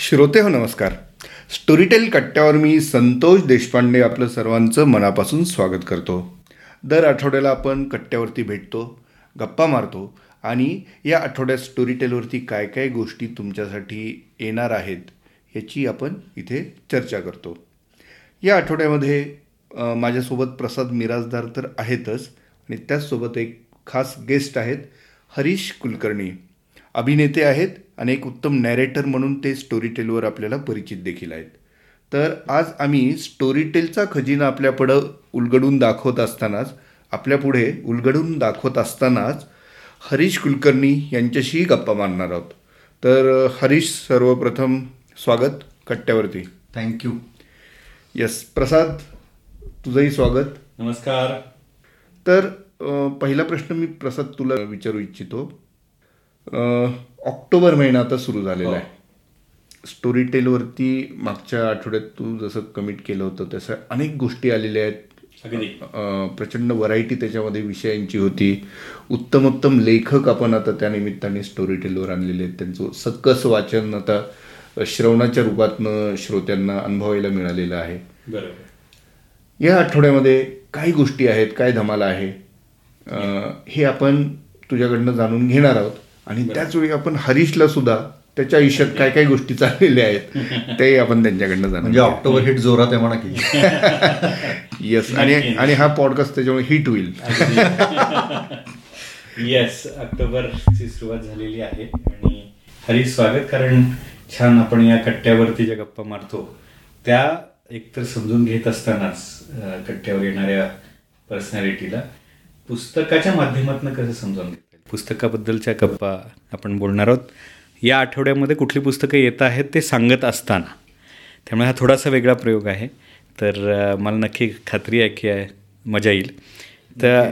श्रोते हो नमस्कार. स्टोरीटेल कट्ट्यावर मी संतोष देशपांडे आपलं सर्वांचं मनापासून स्वागत करतो. दर आठवड्याला आपण कट्ट्यावरती भेटतो गप्पा मारतो आणि या आठवड्यात स्टोरीटेलवरती काय काय गोष्टी तुमच्यासाठी येणार आहेत याची आपण इथे चर्चा करतो. या आठवड्यामध्ये माझ्यासोबत प्रसाद मिराजदार तर आहेतच आणि त्याचसोबत एक खास गेस्ट आहेत हरीश कुलकर्णी. अभिनेते आहेत आणि एक उत्तम नॅरेटर म्हणून ते स्टोरीटेलवर आपल्याला परिचित देखील आहेत. तर आज आम्ही स्टोरीटेलचा खजिना आपल्यापुढं उलगडून दाखवत असतानाच आपल्यापुढे उलगडून दाखवत असतानाच हरीश कुलकर्णी यांच्याशी गप्पा मारणार आहोत. तर हरीश सर्वप्रथम स्वागत कट्ट्यावरती. थँक्यू यस प्रसाद तुझंही स्वागत. नमस्कार. तर पहिला प्रश्न मी प्रसाद तुला विचारू इच्छितो. ऑक्टोबर महिना आता सुरू झालेला हो. आहे स्टोरी टेलवरती मागच्या आठवड्यात तू जसं कमिट केलं होतं तसं अनेक गोष्टी आलेल्या आहेत. प्रचंड व्हरायटी त्याच्यामध्ये विषयांची होती. उत्तम उत्तम लेखक आपण आता त्या निमित्ताने स्टोरी टेलवर आणलेले आहेत. त्यांचं सकस वाचन आता श्रवणाच्या रूपातनं श्रोत्यांना अनुभवायला मिळालेलं आहे. या आठवड्यामध्ये काही गोष्टी आहेत काय धमाल आहे? हे आपण तुझ्याकडनं जाणून घेणार आहोत. आणि त्याचवेळी आपण हरीशला सुद्धा त्याच्या आयुष्यात काय काय गोष्टी चाललेल्या आहेत ते आपण त्यांच्याकडनं जाणून म्हणजे ऑक्टोबर हिट जोरात आहे म्हणा की. येस आणि आणि हा पॉडकास्ट त्याच्यामुळे हिट होईल. येस ऑक्टोबरची सुरुवात झालेली आहे आणि हरी स्वागत कारण छान आपण या कट्ट्यावरती ज्या गप्पा मारतो त्या एकतर समजून घेत असतानाच कट्ट्यावर येणाऱ्या पर्सनॅलिटीला पुस्तकाच्या माध्यमातून कसं समजावून घेता? पुस्तकाबद्दलच्या गप्पा आपण बोलणार आहोत. या आठवड्यामध्ये कुठली पुस्तकं येत आहेत ते सांगत असताना. त्यामुळे हा थोडासा वेगळा प्रयोग आहे. तर मला नक्की खात्री आहे की मजा येईल. तर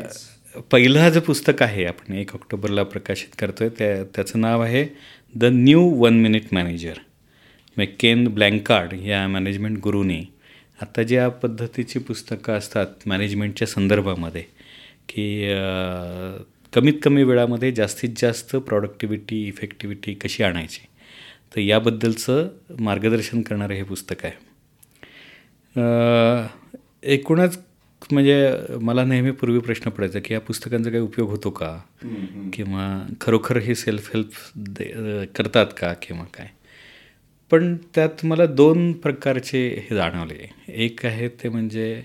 पहिलं जे पुस्तक आहे आपण एक ऑक्टोबरला प्रकाशित करतो आहे त्या त्याचं नाव आहे the new one minute manager. Ken Blanchard या मॅनेजमेंट गुरुनी आता ज्या पद्धतीची पुस्तकं असतात मॅनेजमेंटच्या संदर्भामध्ये की कमीत कमी वेळामध्ये जास्तीत जास्त प्रॉडक्टिव्हिटी इफेक्टिव्हिटी कशी आणायची? तर याबद्दलचं मार्गदर्शन करणारं हे पुस्तक आहे. एकूणच म्हणजे मला नेहमी पूर्वी प्रश्न पडायचा की या पुस्तकांचा काही उपयोग होतो का? किंवा खरोखर हे सेल्फ हेल्प दे करतात का किंवा काय? पण त्यात मला दोन प्रकारचे हे जाणवले. एक आहे ते म्हणजे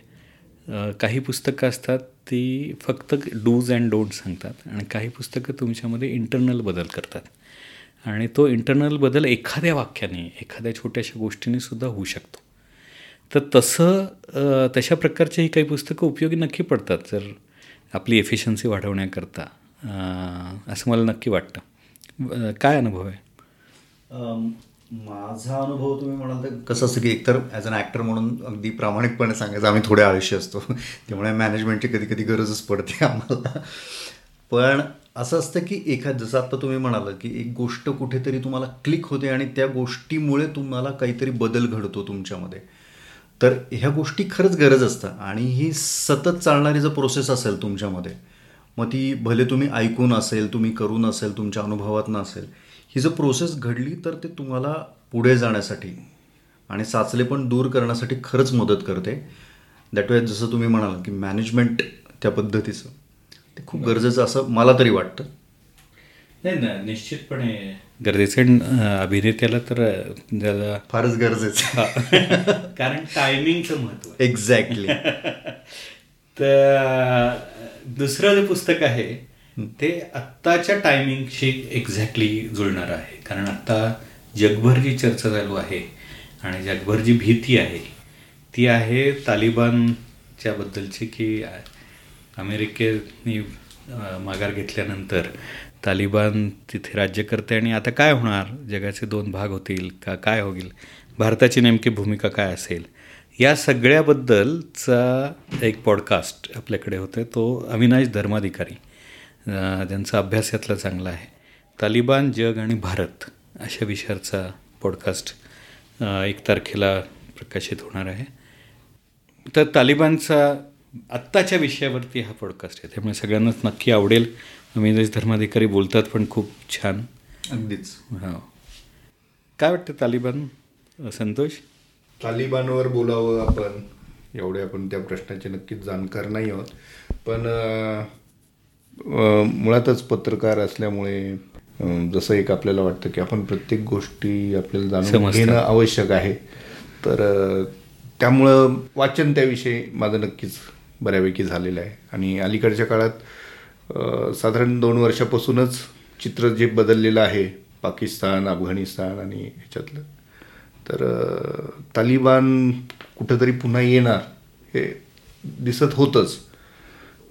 काही पुस्तकं असतात ती फक्त डूज अँड डोंट सांगतात आणि काही पुस्तकं तुमच्यामध्ये इंटरनल बदल करतात. आणि तो इंटरनल बदल एखाद्या वाक्याने एखाद्या छोट्याशा गोष्टीने सुद्धा होऊ शकतो. तर तसं तशा प्रकारचेही काही पुस्तकं उपयोगी नक्की पडतात जर आपली एफिशियन्सी वाढवण्याकरता. असं मला नक्की वाटतं. काय अनुभव आहे? माझा अनुभव तुम्ही म्हणाल तर कसं असतं की एकतर ॲज अन ॲक्टर म्हणून अगदी प्रामाणिकपणे सांगायचं आम्ही थोडे आळशी असतो. त्यामुळे मॅनेजमेंटची कधी कधी गरजच पडते आम्हाला. पण असं असतं की एखाद जसं आत्ता तुम्ही म्हणाल की एक गोष्ट कुठेतरी तुम्हाला क्लिक होते आणि त्या गोष्टीमुळे तुम्हाला काहीतरी बदल घडतो तुमच्यामध्ये. तर ह्या गोष्टी खरंच गरज असतं आणि ही सतत चालणारी जर प्रोसेस असेल तुमच्यामध्ये मग ती भले तुम्ही ऐकून असेल तुम्ही करून असेल तुमच्या अनुभवातनं असेल ही जर प्रोसेस घडली तर ते तुम्हाला पुढे जाण्यासाठी आणि साचले पण दूर करण्यासाठी खरंच मदत करते. दॅट वे जसं तुम्ही म्हणाल की मॅनेजमेंट त्या पद्धतीचं ते खूप गरजेचं असं मला तरी वाटतं. नाही ना निश्चितपणे. गरजेचं अभिनेत्याला तर अ, त्याला फारच गरजेचं. कारण टायमिंगचं महत्त्व एक्झॅक्टली तर दुसरं जे पुस्तक आहे ते आत्ताच्या टायमिंगशी एक्झॅक्टली जुळणारं आहे. कारण आत्ता जगभर जी चर्चा चालू आहे आणि जगभर जी भीती आहे. ती आहे तालिबानच्या बद्दलची की अमेरिकेने माघार घेतल्यानंतर तालिबान तिथे राज्य करते आणि आता काय होणार? जगाचे दोन भाग होतील का? काय होईल? भारताची नेमकी भूमिका काय असेल? या सगळ्याबद्दलचा एक पॉडकास्ट आपल्याकडे होतं तो अविनाश धर्माधिकारी. अ, त्यांचा अभ्यास यातला चांगला आहे. तालिबान जग आणि भारत अशा विषयाचा पॉडकास्ट एक तारखेला प्रकाशित होणार आहे. तर तालिबानचा आत्ताच्या विषयावरती हा पॉडकास्ट आहे. त्यामुळे सगळ्यांनाच नक्की आवडेल. अमितेश धर्माधिकारी बोलतात पण खूप छान. अगदीच. हो काय वाटतं तालिबान संतोष? तालिबानवर बोलावं आपण एवढे आपण त्या प्रश्नाचे नक्कीच जाणकार नाही आहोत. पण मुळातच पत्रकार असल्यामुळे जसं एक आपल्याला वाटतं की आपण प्रत्येक गोष्टी आपल्याला जाणून. घेणं आवश्यक आहे. तर त्यामुळं वाचन त्याविषयी माझं नक्कीच बऱ्यापैकी झालेलं आहे. आणि अलीकडच्या काळात साधारण दोन वर्षापासूनच चित्र जे बदललेलं आहे पाकिस्तान अफगाणिस्तान आणि ह्याच्यातलं तर तालिबान कुठंतरी पुन्हा येणार हे दिसत होतंच.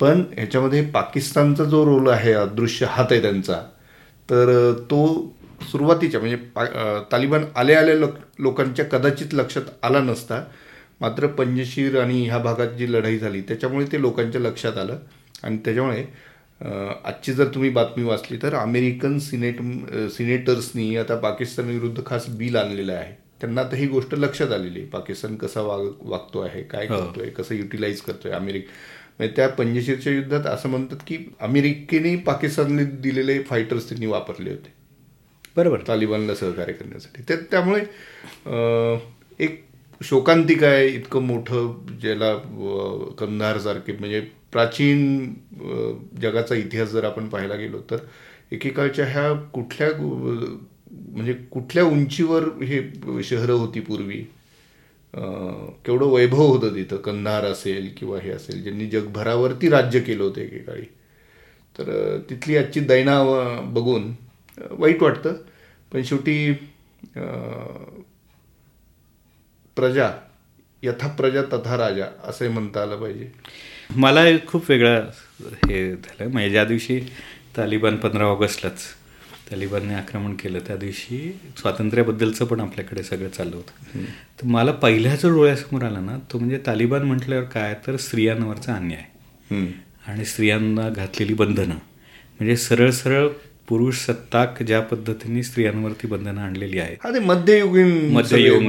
पण ह्याच्यामध्ये पाकिस्तानचा जो रोल आहे अदृश्य हात आहे त्यांचा तर तो सुरुवातीच्या म्हणजे पा तालिबान आले आले लोक लोकांच्या कदाचित लक्षात आला नसता. मात्र पंजशीर आणि ह्या भागात जी लढाई झाली त्याच्यामुळे ते लोकांच्या लक्षात आलं. आणि त्याच्यामुळे आजची जर तुम्ही बातमी वाचली तर अमेरिकन सिनेट सिनेटर्सनी आता पाकिस्तान विरुद्ध खास बिल आणलेलं आहे. त्यांना आता ही गोष्ट लक्षात आलेली आहे. पाकिस्तान कसा वाग वागतो आहे काय हो. करतोय कसं युटिलाइज करतोय अमेरिक म्हणजे त्या पंजशीरच्या युद्धात असं म्हणतात की अमेरिकेने पाकिस्तानने दिलेले फायटर्स त्यांनी वापरले होते. बरोबर. तालिबानला सहकार्य करण्यासाठी. तर त्यामुळे एक शोकांतिक आहे इतकं मोठं ज्याला कंधारसारखे म्हणजे प्राचीन जगाचा इतिहास जर आपण पाहायला गेलो तर एकेकाळच्या ह्या कुठल्या म्हणजे कुठल्या उंचीवर हे शहरं होती पूर्वी? केवढं वैभव होतं तिथं. कंधार असेल किंवा हे असेल. ज्यांनी जगभरावरती राज्य केलं होतं एकेकाळी. तर तिथली आजची दैना बघून वाईट वाटतं. पण शेवटी प्रजा यथा प्रजा तथा राजा असे म्हणता आलं पाहिजे. मला एक खूप वेगळं हे झालं. म्हणजे ज्या दिवशी तालिबान पंधरा ऑगस्टलाच तालिबानने आक्रमण केलं त्या दिवशी स्वातंत्र्याबद्दलचं पण आपल्याकडे सगळं चाललं होतं. तर मला पहिल्या जो डोळ्यासमोर आला ना तो म्हणजे तालिबान म्हटल्यावर काय तर स्त्रियांवरचा अन्याय. आणि स्त्रियांना घातलेली बंधनं. म्हणजे सरळ सरळ पुरुष सत्ताक ज्या पद्धतीने स्त्रियांवरती बंधनं आणलेली आहेत. मध्ययुगीन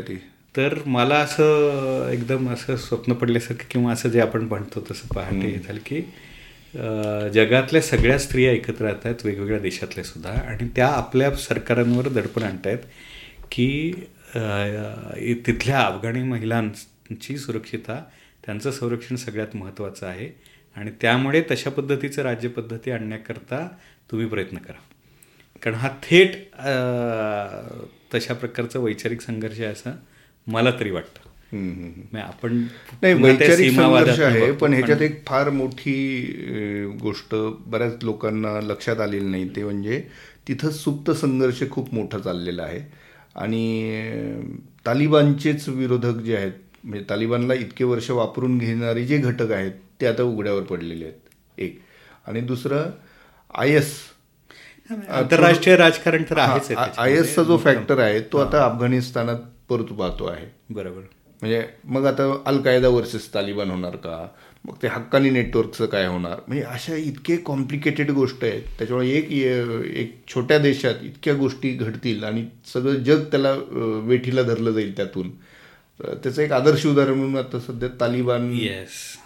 ती. तर मला असं एकदम असं स्वप्न पडल्यासारखं किंवा असं जे आपण म्हणतो तसं पहाटे झालं की जगातल्या सगळ्या स्त्रिया एकत्र राहत आहेत वेगवेगळ्या देशातल्या सुद्धा. आणि त्या आपल्या सरकारांवर दडपण आणतायत की तिथल्या अफगाणी महिलांची सुरक्षितता त्यांचं संरक्षण सगळ्यात महत्त्वाचं आहे. आणि त्यामुळे तशा पद्धतीचं राज्यपद्धती आणण्याकरता तुम्ही प्रयत्न करा. कारण हा थेट तशा प्रकारचा वैचारिक संघर्ष आहे असं मला तरी वाटतं. म्हणजे आपण नाही वैचारिक संघर्ष आहे पण ह्याच्यात एक फार मोठी गोष्ट बऱ्याच लोकांना लक्षात आलेली नाही. ते म्हणजे तिथं सुप्त संघर्ष खूप मोठा चाललेला आहे. आणि तालिबानचेच विरोधक जे आहेत म्हणजे तालिबानला इतके वर्ष वापरून घेणारे जे घटक आहेत ते आता उघड्यावर पडलेले आहेत. एक. आणि दुसरं आय एस. आंतरराष्ट्रीय राजकारण तर आहेच. आय एसचा जो फॅक्टर आहे तो आता अफगाणिस्तानात परत पाहतो आहे. बरोबर. म्हणजे मग आता अल कायदा वर्सेस तालिबान होणार का? मग ते हक्कानी नेटवर्कचं काय होणार? म्हणजे अशा इतके कॉम्प्लिकेटेड गोष्ट आहेत. त्याच्यामुळे एक एक छोट्या देशात इतक्या गोष्टी घडतील आणि सगळं जग त्याला वेठीला धरलं जाईल त्यातून. तर त्याचं एक आदर्श उदाहरण म्हणून आता सध्या तालिबानच्या येस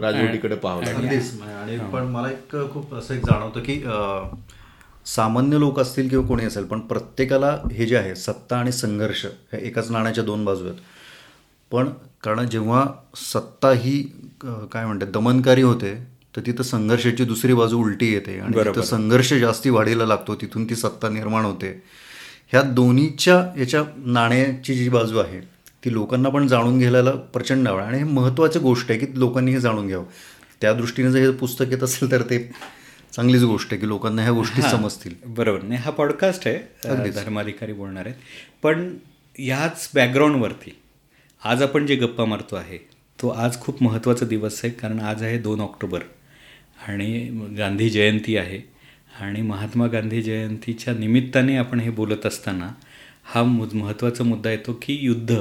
राजवटीकडे पाहावं आणि पण मला एक खूप असं एक जाणवतं की सामान्य लोक असतील किंवा कोणी असेल पण प्रत्येकाला हे जे आहे सत्ता आणि संघर्ष हे एकाच नाण्याच्या दोन बाजू आहेत. पण कारण जेव्हा सत्ता ही काय म्हणतात दमनकारी होते तर तिथं संघर्षाची दुसरी बाजू उलटी येते आणि तिथं संघर्ष जास्ती वाढीला लागतो तिथून ती सत्ता निर्माण होते. ह्या दोन्हीच्या याच्या नाण्याची जी बाजू आहे ती लोकांना पण जाणून घ्यायला प्रचंड आवड आणि हे महत्त्वाची गोष्ट आहे की लोकांनी हे जाणून घ्यावं. त्या दृष्टीने जर हे पुस्तक येत असेल तर ते चांगलीच गोष्ट आहे की लोकांना ह्या गोष्टी समजतील. बरोबर. नाही हा पॉडकास्ट आहे धर्माधिकारी बोलणार. आहेत पण याच बॅकग्राऊंडवरती आज आपण जे गप्पा मारतो आहे तो आज खूप महत्त्वाचा दिवस आहे कारण आज आहे दोन ऑक्टोबर. आणि गांधी जयंती आहे. आणि महात्मा गांधी जयंतीच्या निमित्ताने आपण हे बोलत असताना हा मु महत्त्वाचा मुद्दा येतो की युद्ध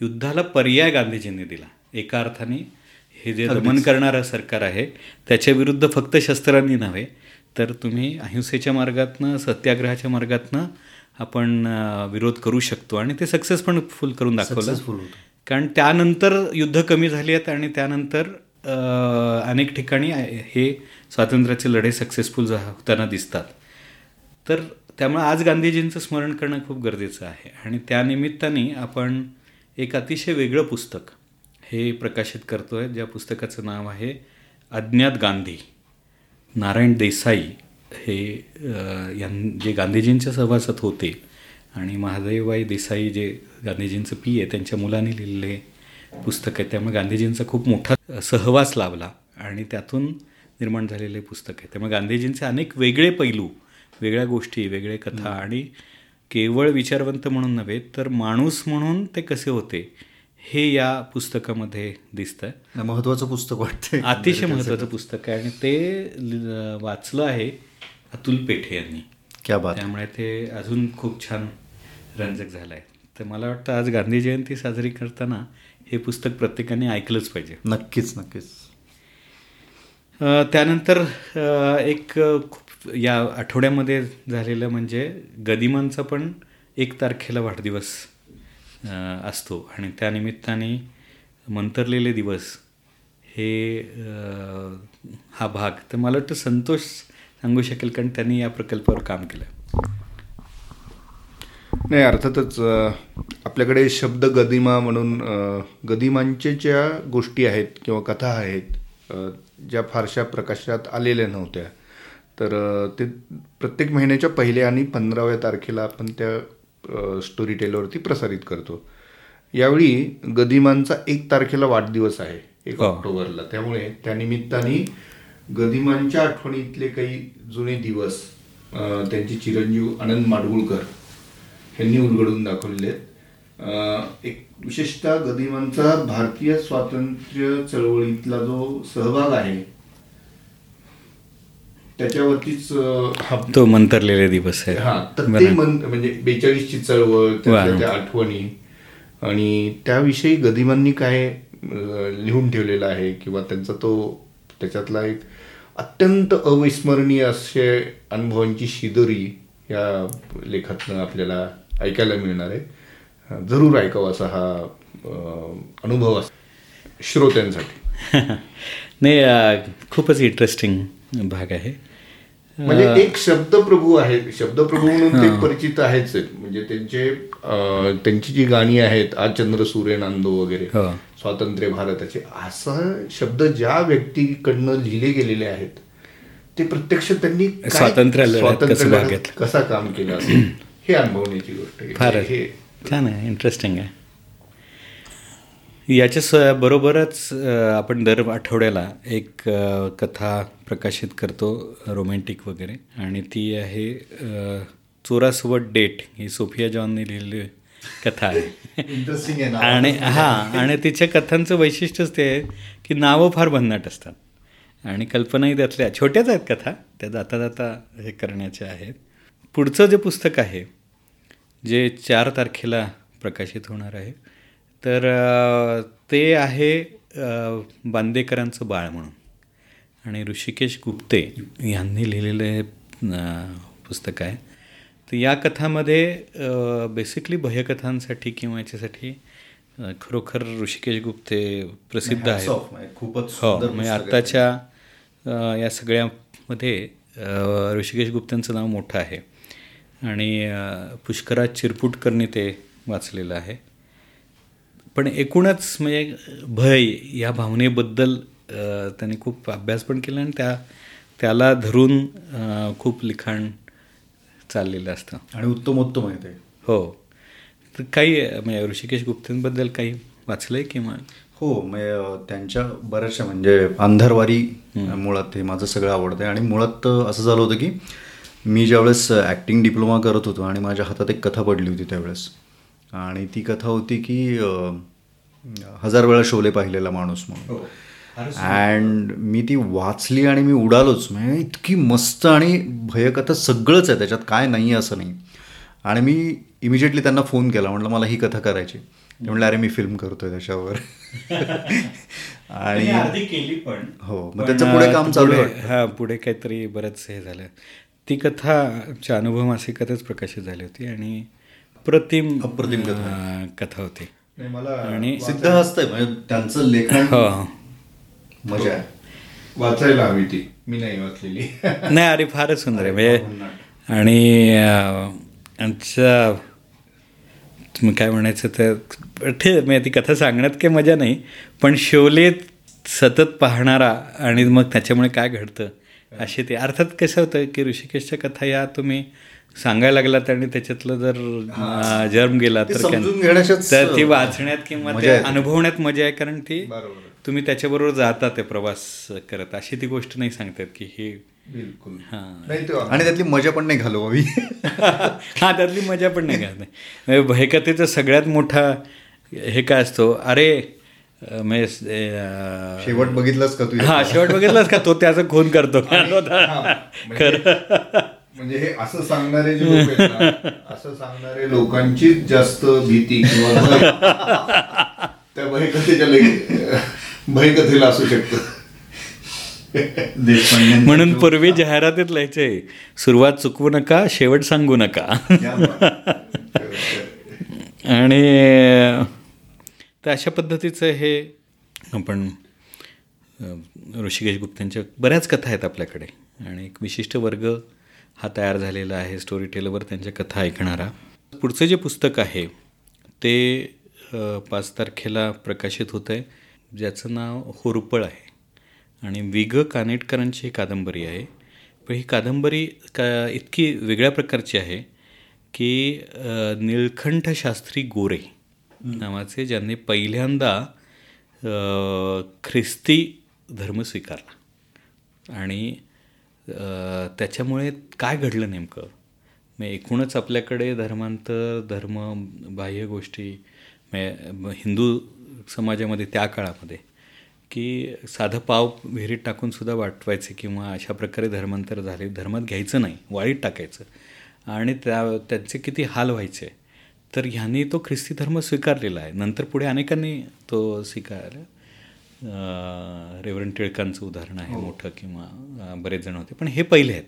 युद्धाला पर्याय गांधीजींनी दिला. एका अर्थाने हे जे दमन करणारं सरकार आहे त्याच्या विरुद्ध फक्त शस्त्रांनी नव्हे तर तुम्ही अहिंसेच्या मार्गातनं सत्याग्रहाच्या मार्गातनं आपण विरोध करू शकतो. आणि ते सक्सेस पण फुल करून दाखवलं. कारण त्यानंतर युद्ध कमी झाली आहेत आणि त्यानंतर अनेक ठिकाणी हे स्वातंत्र्याचे लढे सक्सेसफुल होताना दिसतात. तर त्यामुळे आज गांधीजींचं स्मरण करणं खूप गरजेचं आहे. आणि त्यानिमित्ताने आपण एक अतिशय वेगळं पुस्तक हे प्रकाशित करतो आहे ज्या पुस्तकाचं नाव आहे अज्ञात गांधी. नारायण देसाई हे यां जे गांधीजींच्या सहवासात होते आणि महादेवबाई देसाई जे गांधीजींचं पी आहे त्यांच्या मुलांनी लिहिलेले पुस्तक आहे. त्यामुळे गांधीजींचा खूप मोठा सहवास लाभला आणि त्यातून निर्माण झालेले पुस्तक आहे. त्यामुळे गांधीजींचे अनेक वेगळे पैलू वेगळ्या गोष्टी वेगळे कथा आणि केवळ विचारवंत म्हणून नव्हे तर माणूस म्हणून ते कसे होते हे या पुस्तकामध्ये दिसतं महत्वाचं पुस्तक वाटतंय. अतिशय महत्त्वाचं पुस्तक आहे आणि ते वाचलं आहे अतुल पेठे यांनी. क्या बात. त्यामुळे ते अजून खूप छान रंजक झालं आहे तर मला वाटतं आज गांधी जयंती साजरी करताना हे पुस्तक प्रत्येकाने ऐकलंच पाहिजे. नक्कीच नक्कीच. त्यानंतर एक खूप या आठवड्यामध्ये झालेलं म्हणजे गदिमांचा पण एक तारखेला वाढदिवस असतो. आणि त्यानिमित्ताने मंतरलेले दिवस हे हा भाग. तर मला वाटतं संतोष सांगू शकेल कारण त्यांनी या प्रकल्पावर काम केलं. नाही अर्थातच आपल्याकडे शब्द गदिमा म्हणून गदिमांचे ज्या गोष्टी आहेत किंवा कथा आहेत ज्या फारशा प्रकाशात आलेल्या नव्हत्या तर ते प्रत्येक महिन्याच्या पहिल्या आणि पंधराव्या तारखेला आपण त्या स्टोरी टेलवरती प्रसारित करतो यावेळी गदिमांचा एक तारखेला वाढदिवस आहे एक हो. ऑक्टोबरला त्यामुळे त्यानिमित्ताने गदिमांच्या आठवणीतले काही जुने दिवस त्यांचे चिरंजीव आनंद माडगुळकर यांनी उलगडून दाखवलेले आहेत. एक विशेषतः गदिमांचा भारतीय स्वातंत्र्य चळवळीतला जो सहभाग आहे त्याच्यावरतीच अ, हा तो मंतरलेले दिवस आहे. हा तर ते म्हणजे बेचाळीसची चळवळ त्यातल्या वा. त्या आठवणी आणि त्याविषयी गदिमांनी काय लिहून ठेवलेलं आहे किंवा त्यांचा तो त्याच्यातला एक अत्यंत अविस्मरणीय असे अनुभवांची शिदोरी या लेखातनं आपल्याला ऐकायला मिळणार आहे. जरूर ऐकावा असा हा अनुभव अस श्रोत्यांसाठी. नाही खूपच इंटरेस्टिंग भाग आहे. म्हणजे एक शब्दप्रभू आहे शब्दप्रभू म्हणून ते परिचित आहेच म्हणजे त्यांचे त्यांची जी गाणी आहेत आज चंद्र सूर्य नांदो वगैरे हो. स्वातंत्र्य भारताचे असा शब्द ज्या व्यक्तीकडनं लिहिले गेलेले आहेत ते प्रत्यक्ष त्यांनी स्वातंत्र्य? कसा काम केलं असेल? हे अनुभवण्याची गोष्ट आहे. फारच. हे छान आहे इंटरेस्टिंग आहे. याच्या स बरोबरच आपण दर आठवड्याला एक कथा प्रकाशित करतो रोमॅन्टिक वगैरे. आणि ती आहे चोरासोबत डेट. ही सोफिया जॉनने लिहिलेली कथा आहे. इंटरेस्टिंग आहे ना. आणि हां आणि तिच्या कथांचं वैशिष्ट्यच ते आहे की नावं फार भन्नाट असतात. आणि कल्पनाही त्यातल्या छोट्याच आहेत कथा. त्या जाता जाता हे करण्याच्या आहेत. पुढचं जे पुस्तक आहे जे चार तारखेला प्रकाशित होणार आहे तर ते आहे बांदेकरांचं बाळ म्हणून. आणि ऋषिकेश गुप्ते यांनी लिहिलेलं हे पुस्तक आहे. तर या कथामध्ये बेसिकली भयकथांसाठी किंवा याच्यासाठी खरोखर ऋषिकेश गुप्ते प्रसिद्ध आहेत. म्हणजे खूपच हो म्हणजे. आत्ताच्या या सगळ्यामध्ये ऋषिकेश गुप्तांचं नाव मोठं आहे. आणि पुष्कराज चिरपुटकरनी ते वाचलेलं आहे. पण एकूणच म्हणजे भय या भावनेबद्दल त्यांनी खूप अभ्यास पण केला आणि त्या त्याला धरून खूप लिखाण चाललेलं असतं. आणि उत्तम उत्तम आहे ते. हो. तर काही म्हणजे ऋषिकेश गुप्तांबद्दल काही वाचलंय किंवा? हो म्हणजे अं, त्यांच्या बऱ्याचशा म्हणजे अंधारवारी मुळात हे माझं सगळं आवडतं आणि मुळात असं झालं होतं की मी ज्यावेळेस ॲक्टिंग डिप्लोमा करत होतो आणि माझ्या हातात एक कथा पडली होती त्यावेळेस. आणि ती कथा होती की हजार वेळा शोले पाहिलेला माणूस म्हणून. अँड मी ती वाचली आणि मी उडालोच. म्हणजे इतकी मस्त आणि भयकथा सगळंच आहे त्याच्यात काय नाही आहे असं नाही. आणि मी इमिजिएटली त्यांना फोन केला. म्हटलं मला ही कथा करायची ते म्हणलं अरे मी फिल्म करतोय त्याच्यावर. आणि केली पण. हो, मग त्याचं पुढे काम चालू आहे. हा पुढे काहीतरी बरंच हे झालं. ती कथा आमच्या अनुभव मासिकातच प्रकाशित झाली होती आणि अप्रतिम अप्रतिम कथा. होती. मला आणि सिद्ध हसतंय म्हणजे त्यांचं लेखन हो. मजा आहे. वाचायला हवी ती. मी नाही वाचलेली. नाही अरे फारच सुंदर आहे. म्हणजे आणि आमच्या तुम्ही काय म्हणायचं तर ठीक म्हणजे ती कथा सांगण्यात काही मजा नाही पण शोले सतत पाहणारा आणि मग त्याच्यामुळे काय घडतं असे ते. अर्थात कसं होतं की ऋषिकेशच्या कथा या तुम्ही सांगायला लागलात आणि त्याच्यातलं जर जर्म गेला तर ती वाचण्यात किंवा. अनुभवण्यात मजा आहे कारण ती. तुम्ही त्याच्याबरोबर जाता ते प्रवास करत. अशी ती गोष्ट नाही सांगतात की ही बिलकुल. हां. नाही तो आणि त्यातली मजा पण नाही घालवावी हा त्यातली मजा पण नाही करत नाही भयकथेचा सगळ्यात मोठा हे काय असतो? अरे म्हणजे शेवट बघितलास का तू हा? शेवट बघितलास का? तो त्याचा खून करतो. खरं. म्हणजे हे असं सांगणारे जे लोक असं सांगणारे लोकांचीच जास्त भीती किंवा त्या भयकथेच्या भयकथेला असू शकतं. म्हणून पूर्वी जाहिरातीत लिहायचे सुरुवात चुकवू नका शेवट सांगू नका. आणि तर अशा पद्धतीचं हे आपण ऋषिकेश गुप्तांच्या बऱ्याच कथा आहेत आपल्याकडे. आणि एक विशिष्ट वर्ग हा तयार झालेला आहे स्टोरी टेलवर त्यांच्या कथा ऐकणारा. पुढचं जे पुस्तक आहे ते पाच तारखेला प्रकाशित होतं आहे ज्याचं नाव होरुपळ आहे. आणि विग कानेटकरांची ही कादंबरी आहे. पण ही कादंबरी का इतकी वेगळ्या प्रकारची आहे की अ, शास्त्री गोरे नावाचे ज्यांनी पहिल्यांदा ख्रिस्ती धर्म स्वीकारला. आणि त्याच्यामुळे काय घडलं नेमकं? मग एकूणच आपल्याकडे धर्मांतर धर्म बाह्य गोष्टी म्हणजे हिंदू समाजामध्ये त्या काळामध्ये की साधं पाव विहिरीत टाकूनसुद्धा वाटवायचे किंवा अशा प्रकारे धर्मांतर झाले धर्मात घ्यायचं नाही वाळीत टाकायचं. आणि त्या त्यांचे किती हाल व्हायचे? तर ह्यांनी तो ख्रिस्ती धर्म स्वीकारलेला आहे. नंतर पुढे अनेकांनी तो स्वीकारला. अं, रेवरंड टिळकांचं उदाहरण आहे मोठं किंवा बरेच जण होते. पण हे पहिले आहेत.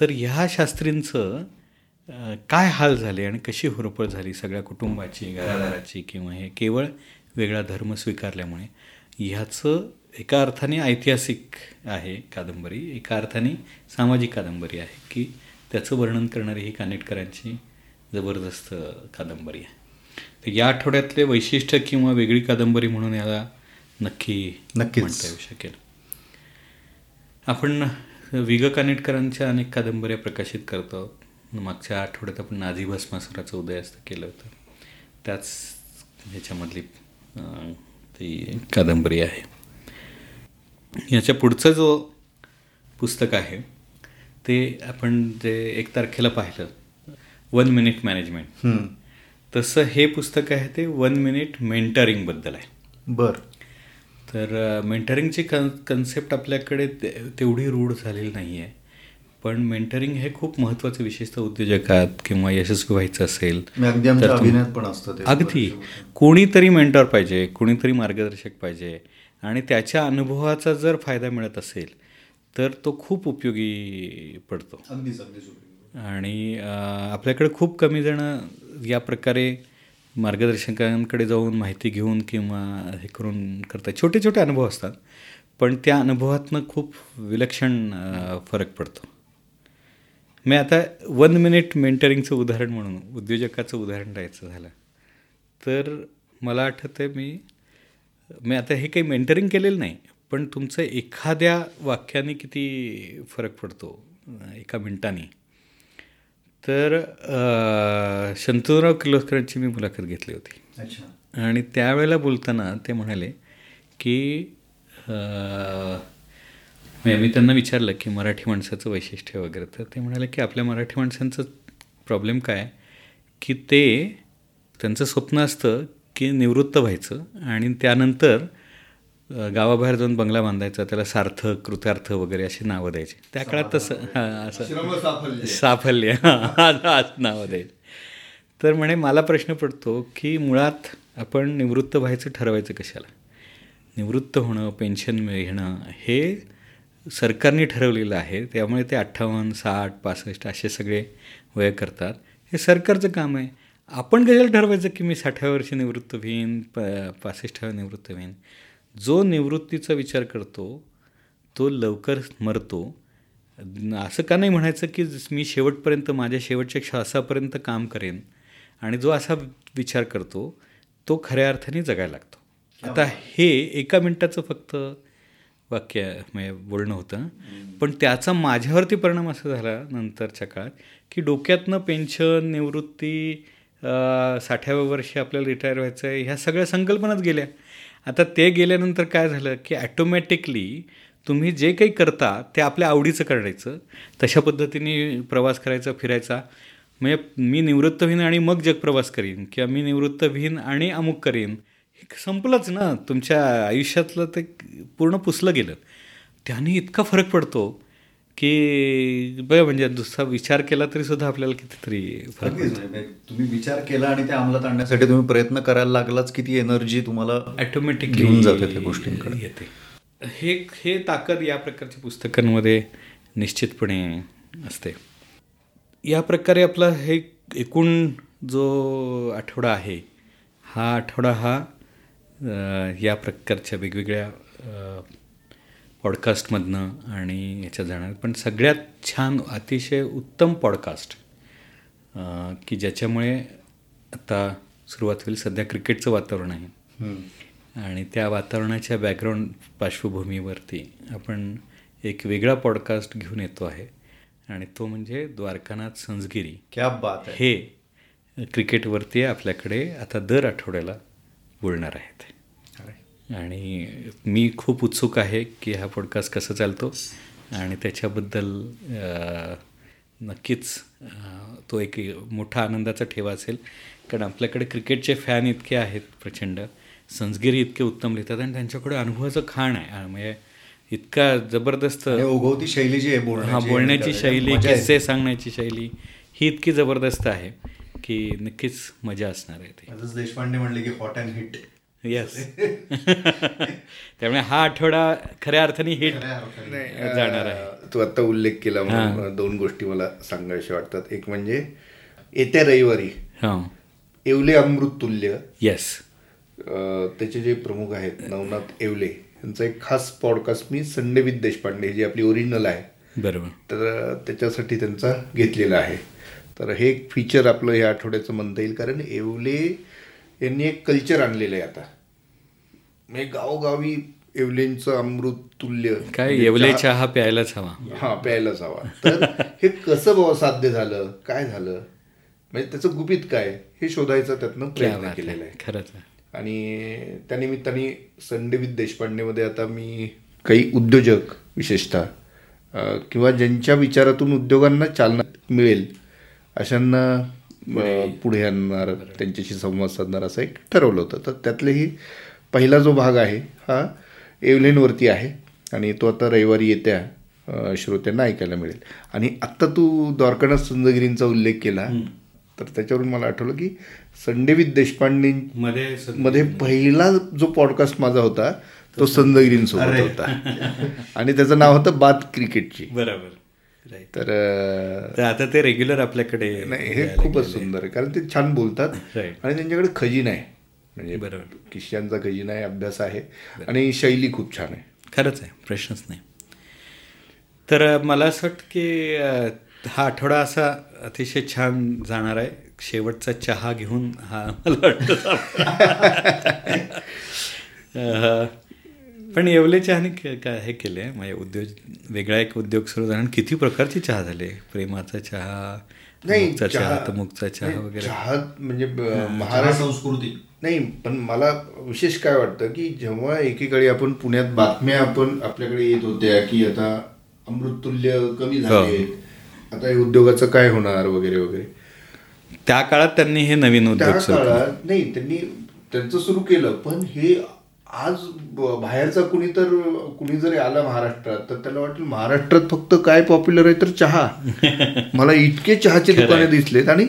तर ह्या शास्त्रींचं काय हाल झाले आणि कशी हुरपळ झाली सगळ्या कुटुंबाची घरादाराची किंवा हे केवळ वेगळा धर्म स्वीकारल्यामुळे? ह्याचं एका अर्थाने ऐतिहासिक आहे कादंबरी. एका अर्थाने सामाजिक कादंबरी आहे की त्याचं वर्णन करणारी ही कानेटकरांची जबरदस्त कादंबरी आहे. तर या आठवड्यातले वैशिष्ट्य किंवा वेगळी कादंबरी म्हणून याला नक्की नक्कीच. म्हणता येऊ शकेल. आपण विग कानेटकरांच्या अनेक कादंबऱ्या प्रकाशित करतो मागच्या आठवड्यात आपण नाझी भस्मासुराचं उदयास्त केलं होतं. त्याच ह्याच्यामधली ती कादंबरी आहे. याच्या पुढचं जो पुस्तक आहे ते आपण जे एक तारखेला पाहिलं वन मिनिट मॅनेजमेंट. तसं हे पुस्तक आहे ते वन मिनिट मेंटरिंगबद्दल आहे. बर. तर मेंटरिंगची कन कन्सेप्ट आपल्याकडे ते तेवढी रूढ झालेली नाही आहे पण मेंटरिंग हे खूप महत्त्वाचं विशेषतः उद्योजकात किंवा यशस्वी व्हायचं असेल तर अगदी. कोणीतरी मेंटॉर पाहिजे कोणीतरी मार्गदर्शक पाहिजे आणि त्याच्या अनुभवाचा जर फायदा मिळत असेल तर तो खूप उपयोगी पडतो. अगदीच अगदीच आणि आपल्याकडे खूप कमी जणं या प्रकारे मार्गदर्शकांकडे जाऊन माहिती घेऊन किंवा हे करून करतात. छोटे छोटे अनुभव असतात पण त्या अनुभवातनं खूप विलक्षण फरक पडतो. मी आता वन मिनिट मेंटरिंगचं उदाहरण म्हणून उद्योजकाचं उदाहरण द्यायचं झालं तर मला आठवतं आहे मी मी आता हे काही मेंटरिंग केलेलं नाही पण तुमचं एखाद्या वाक्याने किती फरक पडतो एका मिनिटाने? तर अं, शंतनुराव किर्लोस्करांची मी मुलाखत घेतली होती. अच्छा. आणि त्यावेळेला बोलताना ते म्हणाले की मी त्यांना विचारलं की मराठी माणसाचं वैशिष्ट्य वगैरे. तर ते म्हणाले की आपल्या मराठी माणसांचं प्रॉब्लेम काय? की ते त्यांचं स्वप्न असतं की निवृत्त व्हायचं आणि त्यानंतर गावाबाहेर जाऊन बंगला बांधायचा त्याला सार्थक कृतार्थ वगैरे अशी नावं द्यायची. त्या काळात तसं हां असं. साफल्य. हां आज नाव देईल तर म्हणे मला प्रश्न पडतो की मुळात आपण निवृत्त व्हायचं ठरवायचं कशाला? निवृत्त होणं पेन्शन घेणं हे सरकारने ठरवलेलं आहे. त्यामुळे ते अठ्ठावन्न साठ पासष्ट असे सगळे वय करतात. हे सरकारचं काम आहे. आपण कशाला ठरवायचं की मी साठाव्या वर्षी निवृत्त होईन प पासष्टाव्या निवृत्त होईन? जो निवृत्तीचा विचार करतो तो लवकर मरतो. असं का नाही म्हणायचं की मी शेवटपर्यंत माझ्या शेवटच्या श्वासापर्यंत काम करेन आणि जो असा विचार करतो तो खऱ्या अर्थाने जगायला लागतो. आता हे एका मिनटाचं फक्त वाक्य म्हणजे बोलणं होतं. पण त्याचा माझ्यावरती परिणाम असा झाला नंतरच्या काळात की डोक्यातनं पेन्शन निवृत्ती साठाव्या वर्षी आपल्याला रिटायर व्हायचं आहे ह्या सगळ्या संकल्पनाच गेल्या. आता ते गेल्यानंतर काय झालं की ॲटोमॅटिकली तुम्ही जे काही करता ते आपल्या आवडीचं करायचं तशा पद्धतीने प्रवास करायचा फिरायचा. म्हणजे मी निवृत्त होईन आणि मग जगप्रवास करीन किंवा मी निवृत्त होईन आणि अमुक करीन. हे संपलंच ना. तुमच्या आयुष्यातलं ते पूर्ण पुसलं गेलं. त्याने इतका फरक पडतो. की बघा म्हणजे दुसरा विचार केला तरी सुद्धा आपल्याला कितीतरी तुम्ही विचार केला आणि ते अंमलात आणण्यासाठी तुम्ही प्रयत्न करायला लागलाच की ती एनर्जी तुम्हाला ॲटोमॅटिकली घेऊन जाते त्या गोष्टींकडे. येते. हे हे ताकद या प्रकारच्या पुस्तकांमध्ये निश्चितपणे असते. या प्रकारे आपला हे एकूण जो आठवडा आहे हा आठवडा हा या प्रकारच्या वेगवेगळ्या पॉडकास्टमधनं आणि याच्यात जाणार. पण सगळ्यात छान अतिशय उत्तम पॉडकास्ट की ज्याच्यामुळे आता सुरुवात होईल. सध्या क्रिकेटचं वातावरण आहे. आणि त्या वातावरणाच्या बॅकग्राऊंड पार्श्वभूमीवरती आपण एक वेगळा पॉडकास्ट घेऊन येतो आहे. आणि तो म्हणजे द्वारकानाथ संसगिरी क्या बात हे क्रिकेटवरती आपल्याकडे आता दर आठवड्याला बोलणार आहेत. आणि मी खूप उत्सुक आहे की हा पॉडकास्ट कसा चालतो. आणि त्याच्याबद्दल नक्कीच तो एक मोठा आनंदाचा ठेवा असेल. कारण आपल्याकडे क्रिकेटचे फॅन इतके आहेत प्रचंड. संसगिरी इतके उत्तम लिहितात आणि त्यांच्याकडे अनुभवाचं खाण आहे. म्हणजे इतका जबरदस्त ओघवती शैली जी आहे हा बोलण्याची शैली. किस्से सांगण्याची शैली ही इतकी जबरदस्त आहे की नक्कीच मजा असणार आहे ती. देशपांडे म्हणले की हॉट अँड हिट येस त्यामुळे हा आठवडा खऱ्या अर्थाने हिट जाणार आहे. तू आता उल्लेख केला म्हणून दोन गोष्टी मला सांगायच्या वाटतात. एक म्हणजे येत्या रविवारी हां. येवले अमृत तुल्य येस त्याचे जे प्रमुख आहेत नवनाथ येवले यांचा एक खास पॉडकास्ट मी संडे विथ देशपांडे जी आपली ओरिजिनल आहे बरोबर. तर त्याच्यासाठी त्यांचा घेतलेला आहे. तर हे एक फीचर आपलं या आठवड्याचं म्हणता येईल कारण येवले यांनी एक कल्चर आणलेलं आहे आता. म्हणजे गावोगावी येवलेंचं अमृत तुल्य काय म्हणजे येवले चहा- प्यायलाच हवा. हा प्यायलाच हवा. तर हे कसं बाबा साध्य झालं? काय झालं? म्हणजे त्याचं गुपित काय? हे शोधायचा त्यातनं प्रयत्न केलेला आहे. खरंच आणि त्यानिमित्ताने संडे विथ देशपांडेमध्ये आता मी काही उद्योजक विशेषतः किंवा ज्यांच्या विचारातून उद्योगांना चालना मिळेल अशांना पुढे आणणार त्यांच्याशी संवाद साधणार असं एक ठरवलं होतं. तर त्यातलेही पहिला जो भाग आहे हा एव्हलेनवरती आहे आणि तो आता रविवारी येत्या श्रोत्यांना ऐकायला मिळेल. आणि आत्ता तू द्वारकानाथ सुंदरगिरींचा उल्लेख केला तर त्याच्यावरून मला आठवलं की संडे विथ देशपांडे मध्ये मध्ये पहिला जो पॉडकास्ट माझा होता तो संदगिरींसोबत होता. आणि त्याचं नाव होतं बात क्रिकेटची. बरोबर. तर आता ते रेग्युलर आपल्याकडे नाही हे खूपच सुंदर आहे. कारण ते छान बोलतात. आणि त्यांच्याकडे खजिना आहे. म्हणजे बरोबर. किश्यांचा खजिना आहे अभ्यास आहे. आणि शैली खूप छान आहे. खरंच आहे प्रश्नच नाही. तर मला असं वाटतं की हा आठवडा असा अतिशय छान जाणार आहे. शेवटचा चहा घेऊन हा मला वाटतं. पण येवले चहाने क- काय हे केले म्हणजे उद्योग वेगळा एक उद्योग सुरू झाला. आणि किती प्रकारचे चहा झाले? प्रेमाचा चहा अमुकचा चहा तमुकचा चहा नाही, वगैरे? चहा म्हणजे महाराष्ट्र संस्कृती. नाही पण मला विशेष काय वाटतं की जेव्हा एकेकाळी आपण पुण्यात बातम्या आपण आपल्याकडे येत होत्या की आता अमृततुल्य कमी झाले आता हे उद्योगाचं काय होणार वगैरे वगैरे. त्या काळात त्यांनी हे नवीन उद्योग. काळात नाही त्यांनी त्यांचं सुरू केलं पण हे आज बाहेरचा कुणी तर कुणी जरी आला महाराष्ट्रात तर त्याला वाटेल महाराष्ट्रात फक्त काय पॉप्युलर आहे तर चहा. मला इतके चहाचे दुकाने दिसलेत आणि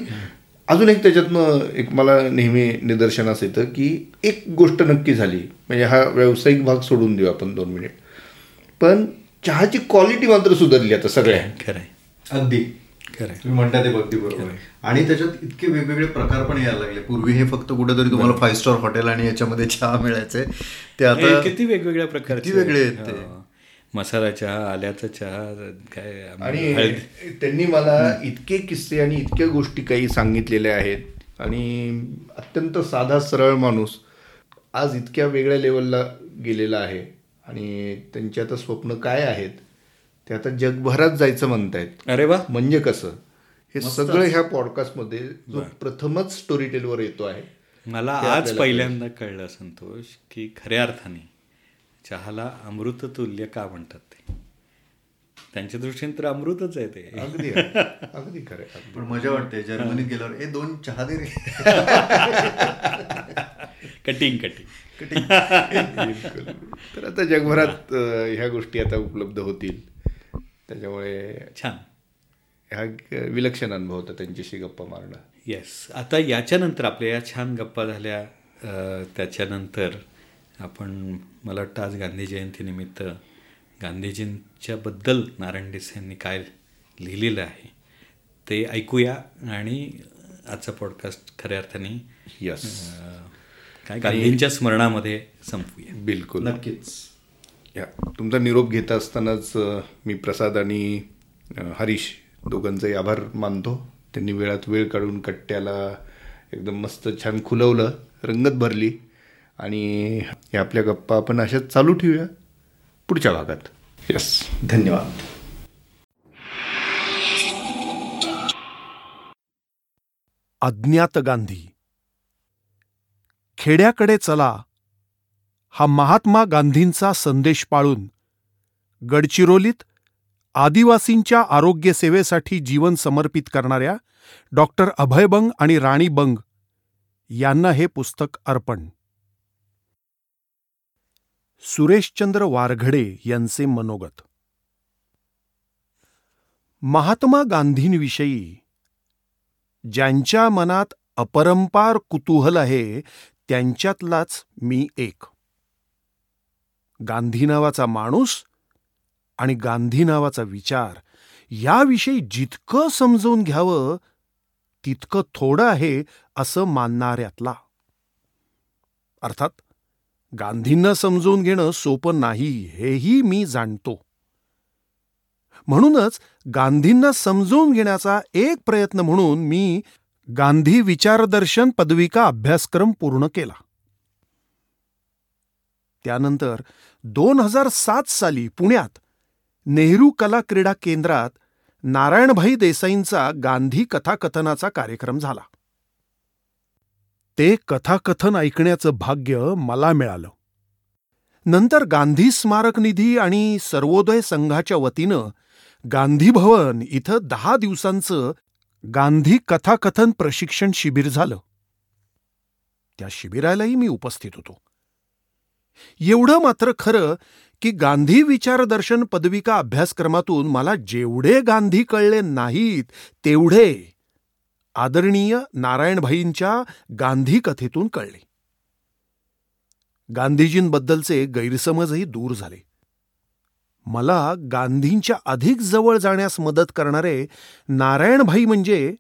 अजून एक त्याच्यातनं एक मला नेहमी निदर्शनास येतं की एक गोष्ट नक्की झाली. म्हणजे हा व्यावसायिक भाग सोडून देऊ आपण दोन मिनिट. पण चहाची क्वालिटी मात्र सुधारली आता सगळ्या. खरंय अगदी. तुम्ही म्हणता ते अगदी बरोबर आहे. आणि त्याच्यात इतके वेगवेगळे प्रकार पण यायला लागले. पूर्वी हे फक्त कुठेतरी तुम्हाला फाईव्ह स्टार हॉटेल आणि याच्यामध्ये चहा मिळायचे. ते आता किती वेगवेगळ्या प्रकारचे किती वेगळे आहेत ते. हो. मसाला चहा आल्याचा चहा काय आणि त्यांनी मला इतके किस्से आणि इतक्या गोष्टी काही सांगितलेल्या आहेत. आणि अत्यंत साधा सरळ माणूस आज इतक्या वेगळ्या लेवलला गेलेला आहे. आणि त्यांची आता स्वप्न काय आहेत? ते आता जगभरात जायचं म्हणतायत. अरे वा. म्हणजे कसं? हे सगळं ह्या पॉडकास्टमध्ये जो प्रथमच स्टोरी टेलवर येतो आहे. मला आज पहिल्यांदा कळलं संतोष की खऱ्या अर्थाने चहाला अमृत तुल्य का म्हणतात ते? त्यांच्या दृष्टीने तर अमृतच आहे ते. अगदी अगदी. खरं पण मजा वाटते जर्मनीत गेल्यावर ए दोन चहा दे कटिंग कटिंग. बिलकुल. तर आता जगभरात ह्या गोष्टी आता उपलब्ध होतील. त्याच्यामुळे छान. हा एक विलक्षण अनुभव होता त्यांच्याशी गप्पा मारणं. येस आता याच्यानंतर आपल्या या छान गप्पा झाल्या अ, त्याच्यानंतर आपण मला वाटतं आज गांधी जयंतीनिमित्त गांधीजींच्याबद्दल नारायण देसाई यांनी काय लिहिलेलं आहे ते ऐकूया आणि आजचा पॉडकास्ट खऱ्या अर्थाने यस काय गांधींच्या स्मरणामध्ये संपूया. बिलकुल. नक्कीच. या तुमचा निरोप घेत असतानाच मी प्रसाद आणि हरीश दोघांचंही आभार मानतो. त्यांनी वेळात वेळ काढून कट्ट्याला एकदम मस्त छान खुलवलं रंगत भरली आणि या आपल्या गप्पा आपण अशाच चालू ठेवूया पुढच्या भागात. यस धन्यवाद. अज्ञात गांधी. खेड्याकडे चला. हा महात्मा गांधींचा संदेश पाळून गडचिरोलीत आदिवासींच्या आरोग्य सेवेसाठी जीवन समर्पित करणाऱ्या डॉक्टर अभय बंग आणि राणी बंग यांना हे पुस्तक अर्पण. सुरेशचंद्र वारघडे यांचे मनोगत. महात्मा गांधींविषयी ज्यांच्या मनात अपरंपार कुतूहल आहे त्यांच्यातलाच मी एक. गांधी नावाचा माणूस आणि गांधी नावाचा विचार याविषयी जितकं समजून घ्यावं तितकं थोडं आहे असं मानणाऱ्यातला. अर्थात गांधींना समजून घेणं सोपं नाही हेही मी जाणतो. म्हणूनच गांधींना समजून घेण्याचा एक प्रयत्न म्हणून मी गांधी विचारदर्शन पदविका अभ्यासक्रम पूर्ण केला. त्यानंतर दोन हजार सात साली पुण्यात नेहरू कला क्रीडा केंद्रात नारायणभाई देसाईंचा गांधी कथाकथनाचा कार्यक्रम झाला. ते कथाकथन ऐकण्याचं भाग्य मला मिळालं. नंतर गांधी स्मारक निधी आणि सर्वोदय संघाच्या वतीनं गांधी भवन इथं दहा दिवसांचं गांधी कथाकथन प्रशिक्षण शिबिर झालं. त्या शिबिरालाही मी उपस्थित होतो. एवढं मात्र खरं की गांधी विचारदर्शन पदविका अभ्यासक्रमातून मला जेवढे गांधी कळले नाहीत तेवढे आदरणीय नारायणभाईंच्या गांधी कथेतून कळले. गांधीजींबद्दलचे गैरसमजही दूर झाले. मला गांधींच्या अधिक जवळ जाण्यास मदत करणारे नारायणभाई म्हणजे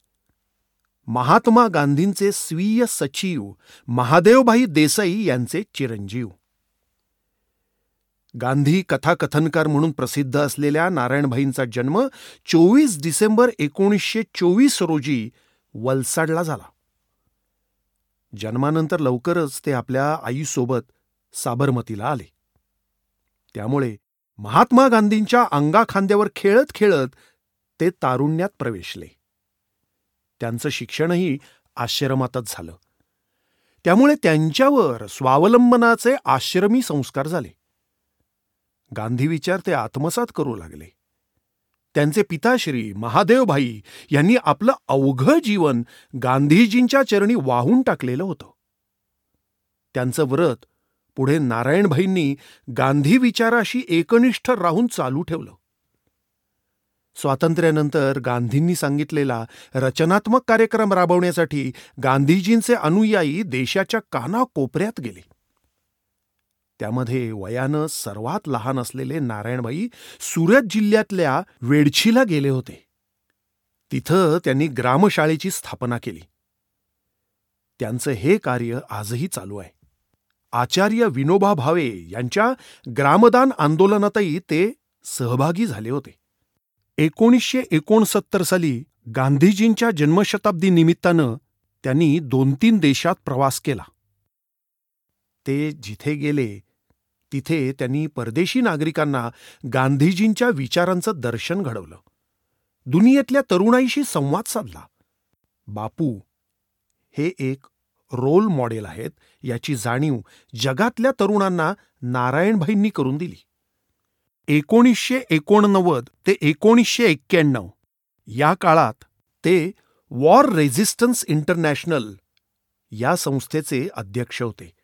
महात्मा गांधींचे स्वीय सचिव महादेवभाई देसाई यांचे चिरंजीव. गांधी कथाकथनकार म्हणून प्रसिद्ध असलेल्या नारायणभाईंचा जन्म चोवीस डिसेंबर एकोणीसशे चोवीस रोजी वलसाडला झाला. जन्मानंतर लवकरच ते आपल्या आईसोबत साबरमतीला आले. त्यामुळे महात्मा गांधींच्या अंगाखांद्यावर खेळत खेळत ते तारुण्यात प्रवेशले. त्यांचं शिक्षणही आश्रमातच झालं. त्यामुळे त्यांच्यावर स्वावलंबनाचे आश्रमी संस्कार झाले. गांधी विचार ते आत्मसात करू लागले. त्यांचे पिताश्री महादेवभाई यांनी आपलं अवघं जीवन गांधीजींच्या चरणी वाहून टाकलेलं होतं. त्यांचं व्रत पुढे नारायणभाईंनी गांधी विचाराशी एकनिष्ठ राहून चालू ठेवलं. स्वातंत्र्यानंतर गांधींनी सांगितलेला रचनात्मक कार्यक्रम राबवण्यासाठी गांधीजींचे अनुयायी देशाच्या कानाकोपऱ्यात गेले. त्यामध्ये वयानं सर्वात लहान असलेले नारायणबाई सुरत जिल्ह्यातल्या वेडछीला गेले होते. तिथं त्यांनी ग्रामशाळेची स्थापना केली. त्यांचं हे कार्य आजही चालू आहे. आचार्य विनोबा भावे यांच्या ग्रामदान आंदोलनातही ते सहभागी झाले होते. एकोणीसशे एकोणसत्तर साली गांधीजींच्या जन्मशताब्दी निमित्तानं त्यांनी दोन तीन देशात प्रवास केला. ते जिथे गेले तिथे त्यांनी परदेशी नागरिकांना गांधीजींच्या विचारांचं दर्शन घडवलं. दुनियेतल्या तरुणाईशी संवाद साधला. बापू हे एक रोल मॉडेल आहेत याची जाणीव जगातल्या तरुणांना नारायणभाईंनी करून दिली. एकोणीसशे एकोणनव्वद ते एकोणीसशे एक्क्याण्णव या काळात ते वॉर रेझिस्टन्स इंटरनॅशनल या संस्थेचे अध्यक्ष होते.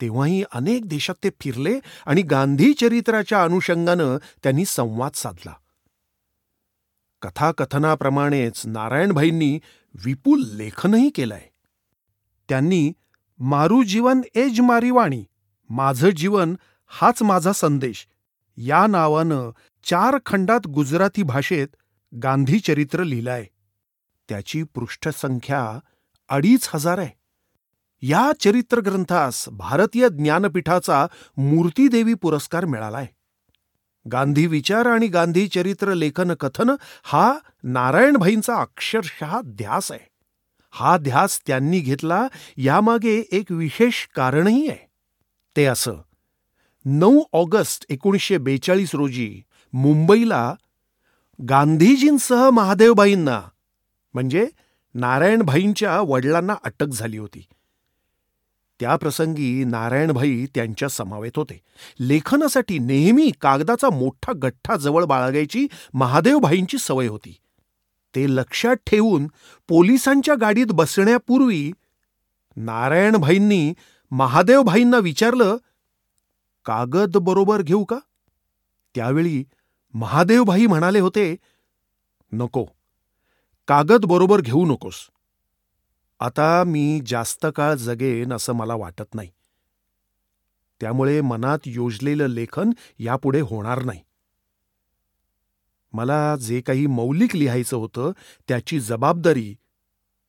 तेव्हाही अनेक देशात ते फिरले आणि गांधी चरित्राच्या अनुषंगानं त्यांनी संवाद साधला. कथाकथनाप्रमाणेच नारायणभाईंनी विपुल लेखनही केलंय. त्यांनी मारू जीवन एज मारी वाणी माझं जीवन हाच माझा संदेश या नावानं चार खंडात गुजराती भाषेत गांधी चरित्र लिहिलंय. त्याची पृष्ठसंख्या अडीच हजार आहे. या चरित्र ग्रंथास भारतीय ज्ञानपीठाचा मूर्तीदेवी पुरस्कार मिळालाय. गांधी विचार आणि गांधी चरित्र लेखन कथन हा नारायणभाईंचा अक्षरशः ध्यास आहे. हा ध्यास त्यांनी घेतला यामागे एक विशेष कारणही आहे. ते असं नऊ ऑगस्ट एकोणीसशे बेचाळीस रोजी मुंबईला गांधीजींसह महादेवबाईंना म्हणजे नारायणभाईंच्या वडिलांना अटक झाली होती. त्या प्रसंगी नारायणभाई त्यांच्या समावेत होते. लेखनासाठी नेहमी कागदाचा मोठा गठ्ठा जवळ बाळगायची महादेवभाईंची सवय होती. ते लक्षात ठेवून पोलिसांच्या गाडीत बसण्यापूर्वी नारायणभाईंनी महादेवभाईंना विचारलं कागद बरोबर घेऊ का? त्यावेळी महादेवभाई म्हणाले होते नको. कागद बरोबर घेऊ नकोस. आता मी जास्त काळ जगेन असं मला वाटत नाही. त्यामुळे मनात योजलेलं लेखन यापुढे होणार नाही. मला जे काही मौलिक लिहायचं होतं त्याची जबाबदारी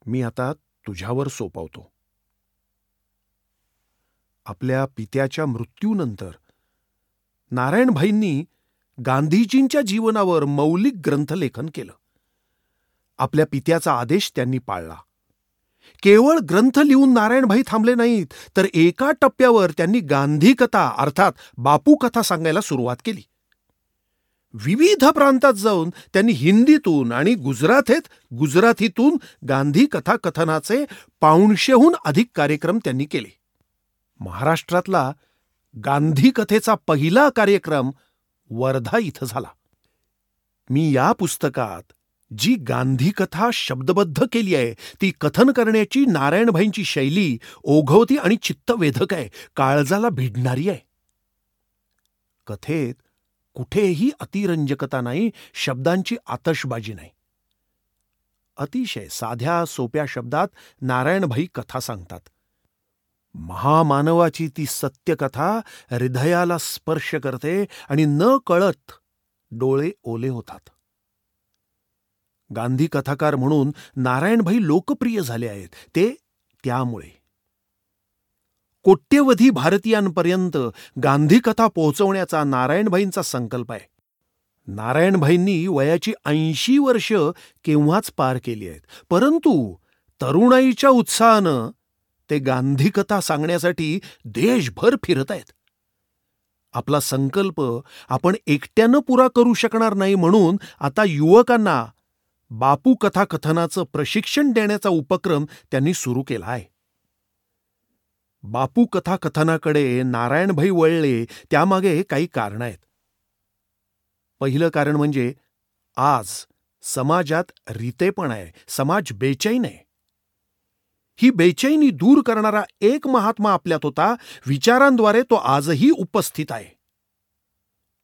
मी आता तुझ्यावर सोपवतो. आपल्या पित्याच्या मृत्यूनंतर नारायणभाईंनी गांधीजींच्या जीवनावर मौलिक ग्रंथलेखन केलं. आपल्या पित्याचा आदेश त्यांनी पाळला. केवळ ग्रंथ लिहून नारायणभाई थांबले नाहीत तर एका टप्प्यावर त्यांनी गांधी कथा अर्थात बापू कथा सांगायला सुरुवात केली. विविध प्रांतात जाऊन त्यांनी हिंदीतून आणि गुजराथेत गुजराथीतून गांधी कथा कथनाचे पाऊणशेहून अधिक कार्यक्रम त्यांनी केले. महाराष्ट्रातला गांधी कथेचा पहिला कार्यक्रम वर्धा इथं झाला. मी या पुस्तकात जी गांधी कथा शब्दबद्ध केली आहे ती कथन करण्याची नारायणभाईंची शैली ओघवती आणि चित्तवेधक आहे काळजाला भिडणारी आहे. कथेत कुठेही अतिरंजकता नाही शब्दांची आतषबाजी नाही. अतिशय साध्या सोप्या शब्दात नारायणभाई कथा सांगतात. महामानवाची ती सत्यकथा हृदयाला स्पर्श करते आणि न कळत डोळे ओले होतात. गांधी कथाकार म्हणून नारायणभाई लोकप्रिय झाले आहेत ते त्यामुळे. कोट्यवधी भारतीयांपर्यंत गांधी कथा पोहोचवण्याचा नारायणभाईंचा संकल्प आहे. नारायणभाईंनी वयाची ऐंशी वर्ष केव्हाच पार केली आहेत परंतु तरुणाईच्या उत्साहानं ते गांधी कथा सांगण्यासाठी देशभर फिरत आहेत. आपला संकल्प आपण एकट्यानं पुरा करू शकणार नाही म्हणून आता युवकांना बापू कथाकथनाचं प्रशिक्षण देण्याचा उपक्रम त्यांनी सुरू केला आहे. बापू कथाकथनाकडे नारायणभाई वळले त्यामागे काही कारण आहेत. पहिलं कारण म्हणजे आज समाजात रितेपण आहे समाज बेचैन आहे. ही बेचैनी दूर करणारा एक महात्मा आपल्यात होता विचारांद्वारे तो आजही उपस्थित आहे.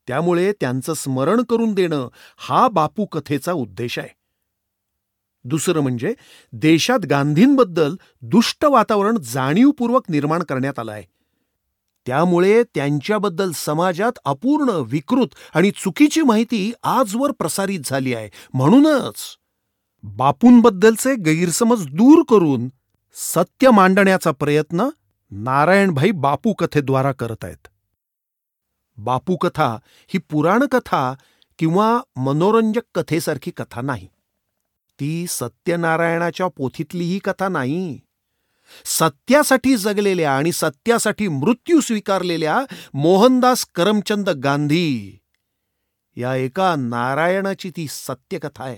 त्यामुळे त्यांचं स्मरण करून देणं हा बापू कथेचा उद्देश आहे. दुसरं म्हणजे देशात गांधींबद्दल दुष्ट वातावरण जाणीवपूर्वक निर्माण करण्यात आलं आहे. त्यामुळे त्यांच्याबद्दल समाजात अपूर्ण विकृत आणि चुकीची माहिती आजवर प्रसारित झाली आहे. म्हणूनच बापूंबद्दलचे गैरसमज दूर करून सत्य मांडण्याचा प्रयत्न नारायणभाई बापू कथेद्वारा करत आहेत. बापूकथा ही पुराणकथा किंवा मनोरंजक कथेसारखी कथा नाही. ती सत्यनारायणाच्या पोथीतलीही कथा नाही. सत्यासाठी जगलेल्या आणि सत्यासाठी मृत्यू स्वीकारलेल्या मोहनदास करमचंद गांधी या एका नारायणाची ती सत्यकथा आहे.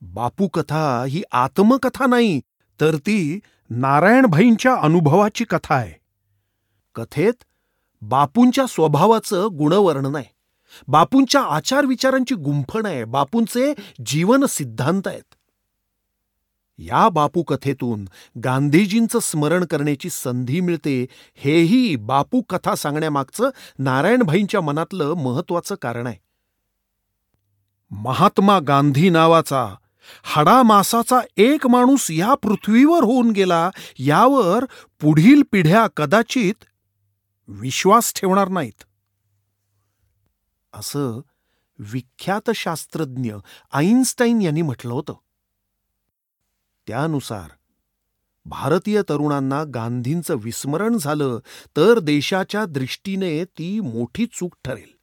बापूकथा ही आत्मकथा नाही तर ती नारायणभाईंच्या अनुभवाची कथा आहे. कथेत बापूंच्या स्वभावाचं गुणवर्णन आहे. बापूंच्या आचारविचारांची गुंफण आहे बापूंचे जीवन सिद्धांत आहेत. या बापू कथेतून गांधीजींचं स्मरण करण्याची संधी मिळते हेही बापू कथा सांगण्यामागचं नारायणभाईंच्या मनातलं महत्वाचं कारण आहे. महात्मा गांधी नावाचा हाडामासाचा एक माणूस या पृथ्वीवर होऊन गेला यावर पुढील पिढ्या कदाचित विश्वास ठेवणार नाहीत. असं विख्यात शास्त्रज्ञ आईन्स्टाईन यांनी म्हटलं होतं. त्यानुसार भारतीय तरुणांना गांधींचं विस्मरण झालं तर देशाच्या दृष्टीने ती मोठी चूक ठरेल.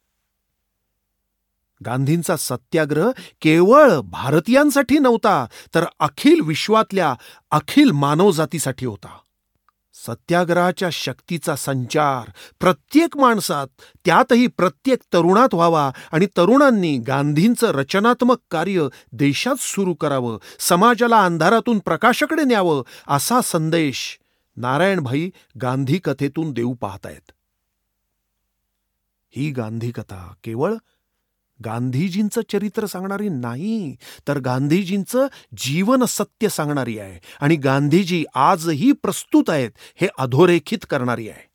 गांधींचा सत्याग्रह केवळ भारतीयांसाठी नव्हता तर अखिल विश्वातल्या अखिल मानवजातीसाठी होता. सत्याग्रहाच्या शक्तीचा संचार. प्रत्येक माणसात त्यातही प्रत्येक तरुणात व्हावा आणि तरुणांनी गांधींचं रचनात्मक कार्य देशात सुरू करावं समाजाला अंधारातून प्रकाशाकडे न्यावं असा संदेश नारायणभाई गांधी कथेतून देऊ पाहतायत. ही गांधी कथा केवळ गांधीजींचं चरित्र सांगणारी नाही तर गांधीजींचं जीवन सत्य सांगणारी आहे आणि गांधीजी आजही प्रस्तुत आहेत हे अधोरेखित करणारी आहे.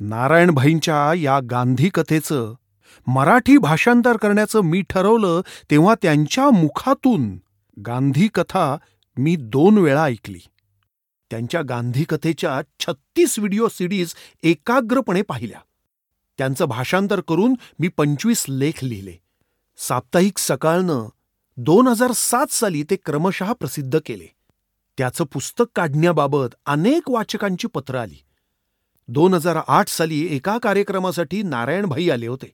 नारायणभाईंच्या या गांधी कथेचं मराठी भाषांतर करण्याचं मी ठरवलं तेव्हा त्यांच्या मुखातून गांधी कथा मी दोन वेळा ऐकली. त्यांच्या गांधी कथेच्या छत्तीस व्हिडिओ सिडीज एकाग्रपणे पाहिल्या. त्यांचं भाषांतर करून मी पंचवीस लेख लिहिले. साप्ताहिक सकाळनं दोन हजार सात साली ते क्रमशः प्रसिद्ध केले. त्याचं पुस्तक काढण्याबाबत अनेक वाचकांची पत्रं आली. दोन हजार आठ साली एका कार्यक्रमासाठी नारायणभाई आले होते.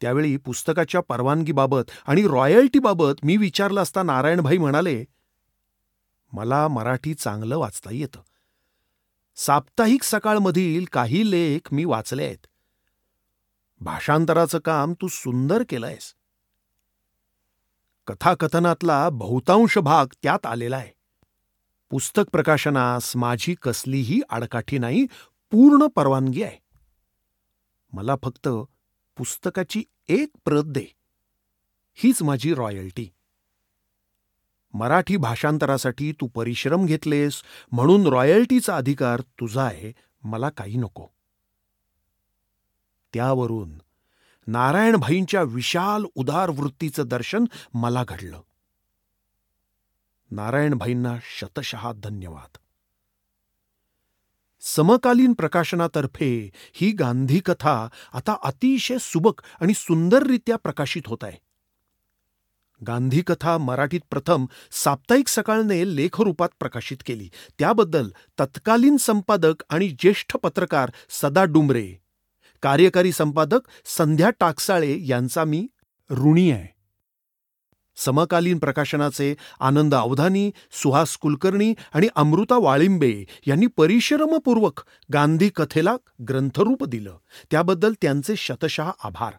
त्यावेळी पुस्तकाच्या परवानगीबाबत आणि रॉयल्टीबाबत मी विचारलं असता नारायणभाई म्हणाले मला मराठी चांगलं वाचता येतं. साप्ताहिक सकाळमधील काही लेख मी वाचले आहेत. भाषांतराचं काम तू सुंदर केलंयस. कथाकथनातला बहुतांश भाग त्यात आलेला आहे. पुस्तक प्रकाशनास माझी कसलीही आडकाठी नाही पूर्ण परवानगी आहे. मला फक्त पुस्तकाची एक प्रत दे. हीच माझी रॉयल्टी. मराठी भाषांतरासाठी तू परिश्रम घेतलेस म्हणून रॉयल्टीचा अधिकार तुझा आहे मला काही नको. त्यावरून नारायणभाईंच्या विशाल उदार वृत्तीचं दर्शन मला घडलं. नारायणभाईंना शतशहा धन्यवाद. समकालीन प्रकाशनातर्फे ही गांधी कथा आता अतिशय सुबक आणि सुंदररित्या प्रकाशित होत आहे. गांधी कथा मराठीत प्रथम साप्ताहिक सकाळने लेखरूपात प्रकाशित केली. त्याबद्दल तत्कालीन संपादक आणि ज्येष्ठ पत्रकार सदा डुंबरे कार्यकारी संपादक संध्या टाकसाळे यांचा मी ऋणी आहे. समकालीन प्रकाशनाचे आनंद अवधानी सुहास कुलकर्णी आणि अमृता वाळिंबे यांनी परिश्रमपूर्वक गांधी कथेला ग्रंथरूप दिलं. त्याबद्दल त्यांचे शतशः आभार.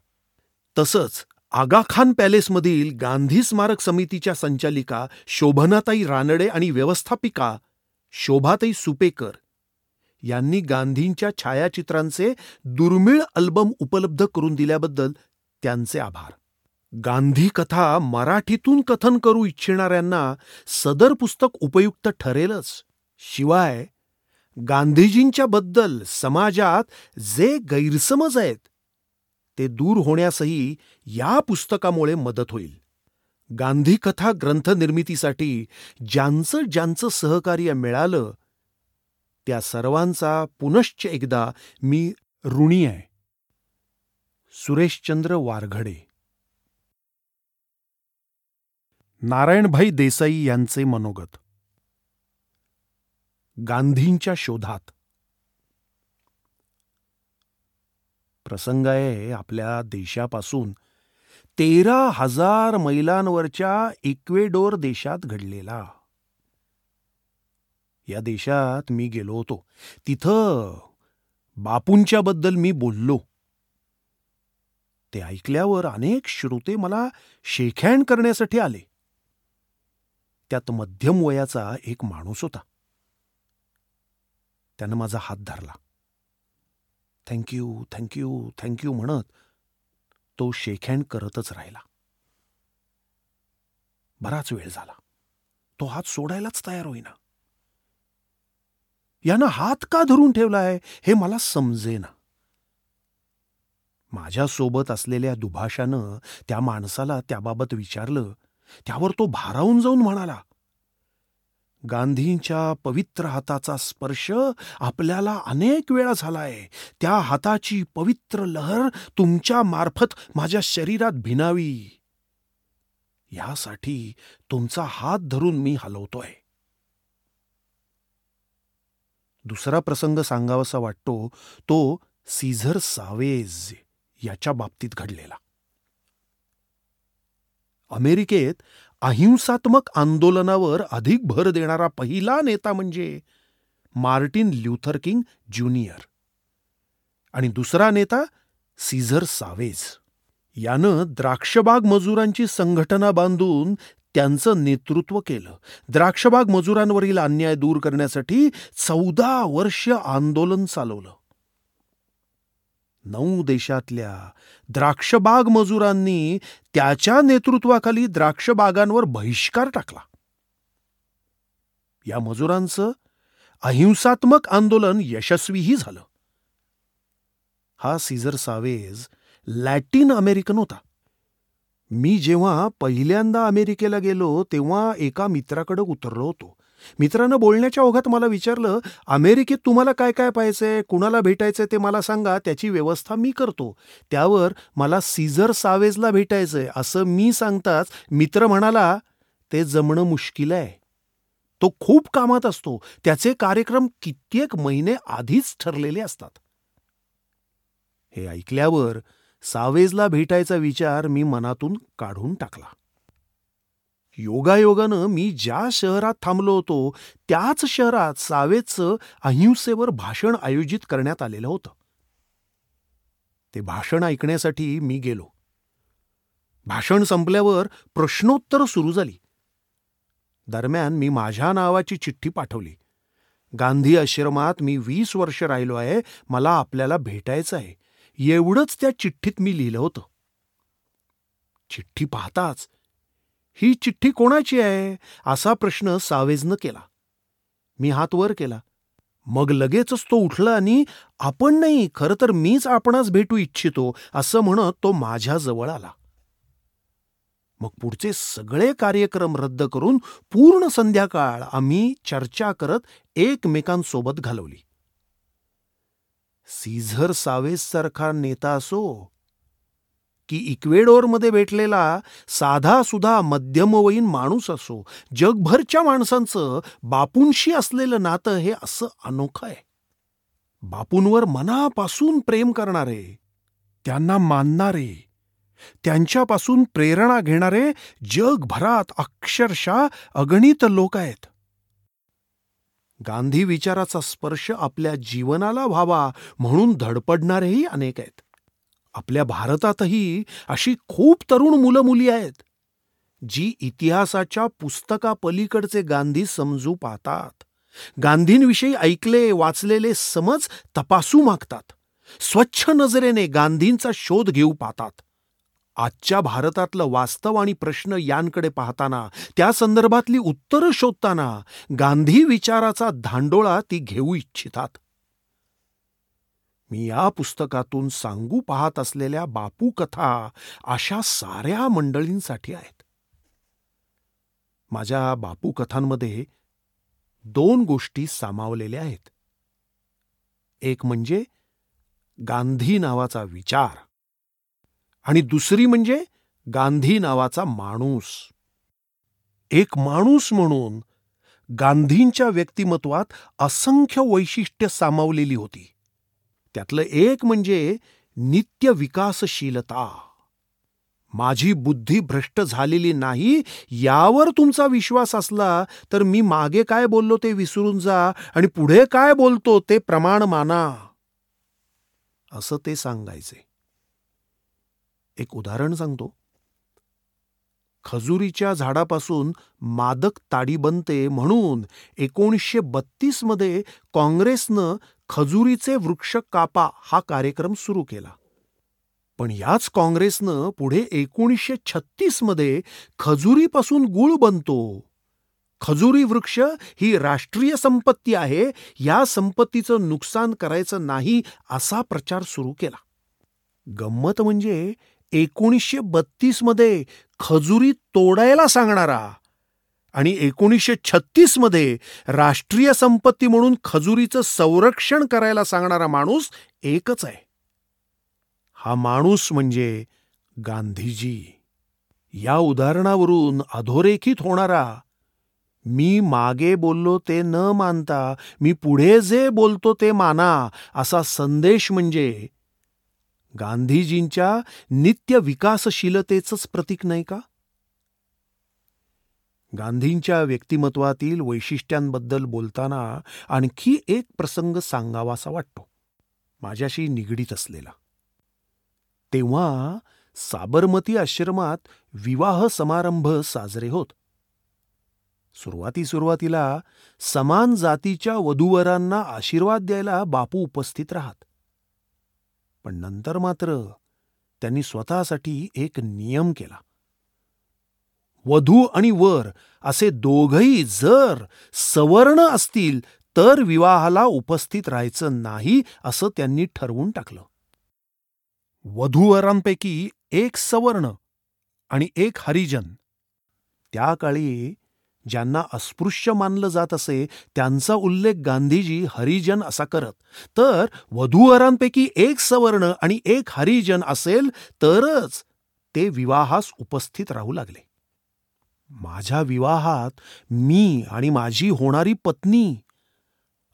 तसंच आगाखान पॅलेसमधील गांधी स्मारक समितीच्या संचालिका शोभनाताई रानडे आणि व्यवस्थापिका शोभाताई सुपेकर यांनी गांधींच्या छायाचित्रांचे दुर्मिळ अल्बम उपलब्ध करून दिल्याबद्दल त्यांचे आभार. गांधी कथा मराठीतून कथन करू इच्छिणाऱ्यांना सदर पुस्तक उपयुक्त ठरेलच. शिवाय गांधीजींच्या बद्दल समाजात जे गैरसमज आहेत ते दूर होण्यासही या पुस्तकामुळे मदत होईल. गांधी कथा ग्रंथ निर्मितीसाठी ज्यांचं ज्यांचं सहकार्य मिळालं त्या सर्वांचा पुनश्च एकदा मी ऋणी आहे. सुरेशचंद्र वारघडे. नारायणभाई देसाई यांचे मनोगत. गांधींच्या शोधात. प्रसंग आहे आपल्या देशापासून. तेरा हजार मैलांवरच्या इक्वेडोर देशात घडलेला. या देशात मी गेलो होतो. तिथं बापूंच्या बद्दल मी बोललो. ते ऐकल्यावर अनेक श्रोते मला शेखॅण करण्यासाठी आले. त्यात मध्यम वयाचा एक माणूस होता. त्यानं माझा हात धरला. थँक्यू थँक्यू थँक्यू म्हणत तो शेखॅण करतच राहिला. बराच वेळ झाला. तो हात सोडायलाच तयार होईना. यानं हात का धरून ठेवलाय हे मला समजेना. माझ्यासोबत असलेल्या दुभाषानं त्या माणसाला त्याबाबत विचारलं त्यावर तो भारावून जाऊन म्हणाला गांधींच्या पवित्र हाताचा स्पर्श आपल्याला अनेक वेळा झालाय. त्या हाताची पवित्र लहर तुमच्या मार्फत माझ्या शरीरात भिनावी. यासाठी तुमचा हात धरून मी हलवतोय. दुसरा प्रसंग सांगावासा वाटतो तो सीझर सावेज याच्या बाबतीत घडलेला. अमेरिकेत अहिंसात्मक आंदोलनावर अधिक भर देणारा पहिला नेता म्हणजे मार्टिन ल्युथर किंग ज्युनियर. आणि दुसरा नेता सीझर सावेज यानं द्राक्षबाग मजुरांची संघटना बांधून त्यांचं नेतृत्व केलं. द्राक्षबाग मजुरांवरील अन्याय दूर करण्यासाठी चौदा वर्ष आंदोलन चालवलं. नऊ देशातल्या द्राक्षबाग मजुरांनी त्याच्या नेतृत्वाखाली द्राक्षबागांवर बहिष्कार टाकला. या मजुरांचं अहिंसात्मक आंदोलन यशस्वीही झालं. हा सीझर सावेज लॅटिन अमेरिकन होता. मी जेव्हा पहिल्यांदा अमेरिकेला गेलो तेव्हा एका मित्राकडे उतरलो होतो. मित्रानं बोलण्याच्या ओघात मला विचारलं अमेरिकेत तुम्हाला काय काय पाहिजे कुणाला भेटायचंय ते मला सांगा त्याची व्यवस्था मी करतो. त्यावर मला सीझर सावेजला भेटायचंय असं मी सांगताच मित्र म्हणाला ते जमणं मुश्किल आहे. तो खूप कामात असतो. त्याचे कार्यक्रम कित्येक महिने आधीच ठरलेले असतात. हे ऐकल्यावर सावेजला भेटायचा विचार मी मनातून काढून टाकला. योगायोगानं मी ज्या शहरात थांबलो होतो त्याच शहरात सावेचं अहिंसेवर भाषण आयोजित करण्यात आलेलं होतं. ते भाषण ऐकण्यासाठी मी गेलो. भाषण संपल्यावर प्रश्नोत्तर सुरू झाली. दरम्यान मी माझ्या नावाची चिठ्ठी पाठवली. गांधी आश्रमात मी वीस वर्ष राहिलो आहे मला आपल्याला भेटायचं आहे. एवढंच त्या चिठ्ठीत मी लिहिलं होतं. चिठ्ठी पाहताच ही चिठ्ठी कोणाची आहे? असा प्रश्न सावेजनं केला. मी हात वर केला. मग लगेचच तो उठला आणि आपण नाही खरं तर मीच आपणास भेटू इच्छितो असं म्हणत तो माझ्याजवळ आला. मग पुढचे सगळे कार्यक्रम रद्द करून पूर्ण संध्याकाळ आम्ही चर्चा करत एकमेकांसोबत घालवली. सीझर सावेज सारखा नेता असो की इक्वेडोरमध्ये भेटलेला साधा सुधा मध्यमवयीन माणूस असो जगभरच्या माणसांचं बापूंशी असलेलं नातं हे असं अनोखं आहे. बापूंवर मनापासून प्रेम करणारे त्यांना मानणारे त्यांच्यापासून प्रेरणा घेणारे जगभरात अक्षरशः अगणित लोक आहेत. गांधी विचाराचा स्पर्श आपल्या जीवनाला व्हावा म्हणून धडपडणारेही अनेक आहेत. आपल्या भारतातही अशी खूप तरुण मुलं मुली आहेत जी इतिहासाच्या पुस्तकापलीकडचे गांधी समजू पाहतात. गांधींविषयी ऐकले वाचलेले समज तपासू मागतात. स्वच्छ नजरेने गांधींचा शोध घेऊ पाहतात. आजच्या भारतातलं वास्तव आणि प्रश्न यांकडे पाहताना त्या संदर्भातली उत्तरं शोधताना गांधी विचाराचा धांडोळा ती घेऊ इच्छितात. मी या पुस्तकातून सांगू पाहत असलेल्या बापू कथा अशा साऱ्या मंडळींसाठी आहेत. माझ्या बापू कथांमध्ये दोन गोष्टी सामावलेल्या आहेत. एक म्हणजे गांधी नावाचा विचार आणि दुसरी म्हणजे गांधी नावाचा माणूस. एक माणूस म्हणून गांधींच्या व्यक्तिमत्वात असंख्य वैशिष्ट्य सामावलेली होती. त्यातलं एक म्हणजे नित्य विकासशीलता. माझी बुद्धी भ्रष्ट झालेली नाही यावर तुमचा विश्वास असला तर मी मागे काय बोललो ते विसरून जा आणि पुढे काय बोलतो ते प्रमाण माना. असं ते सांगायचे. एक उदाहरण सांगतो. खजुरीच्या झाडापासून मादक ताडी बनते म्हणून एकोणीसशे बत्तीसमध्ये काँग्रेसनं खजुरीचे वृक्ष कापा हा कार्यक्रम सुरू केला. पण याच काँग्रेसनं पुढे एकोणीसशे छत्तीसमध्ये खजुरीपासून गुळ बनतो. खजुरी वृक्ष ही राष्ट्रीय संपत्ती आहे या संपत्तीचं नुकसान करायचं नाही असा प्रचार सुरू केला. गंमत म्हणजे एकोणीसशे बत्तीसमध्ये खजुरी तोडायला सांगणारा आणि एकोणीसशे छत्तीसमध्ये राष्ट्रीय संपत्ती म्हणून खजुरीचं संरक्षण करायला सांगणारा माणूस एकच आहे. हा माणूस म्हणजे गांधीजी. या उदाहरणावरून अधोरेखित होणारा मी मागे बोललो ते न मानता मी पुढे जे बोलतो ते माना असा संदेश म्हणजे गांधीजींच्या नित्य विकासशीलतेचंच प्रतीक नाही का? गांधींच्या व्यक्तिमत्वातील वैशिष्ट्यांबद्दल बोलताना आणखी एक प्रसंग सांगावासा वाटतो. माझ्याशी निगडीत असलेला. तेव्हा साबरमती आश्रमात विवाह समारंभ साजरे होत. सुरुवाती सुरुवातीला समान जातीच्या वधूवरांना आशीर्वाद द्यायला बापू उपस्थित राहत. पण नंतर मात्र त्यांनी स्वतःसाठी एक नियम केला. वधू आणि वर असे दोघही जर सवर्ण असतील तर विवाहाला उपस्थित राहायचं नाही असं त्यांनी ठरवून टाकलं. वधूवरांपैकी एक सवर्ण आणि एक हरिजन. त्या काळी ज्यांना अस्पृश्य मानलं जात असे त्यांचा उल्लेख गांधीजी हरिजन असा करत. तर वधूवरांपैकी एक सवर्ण आणि एक हरिजन असेल तरच ते विवाहास उपस्थित राहू लागले. माझ्या विवाहात मी आणि माझी होणारी पत्नी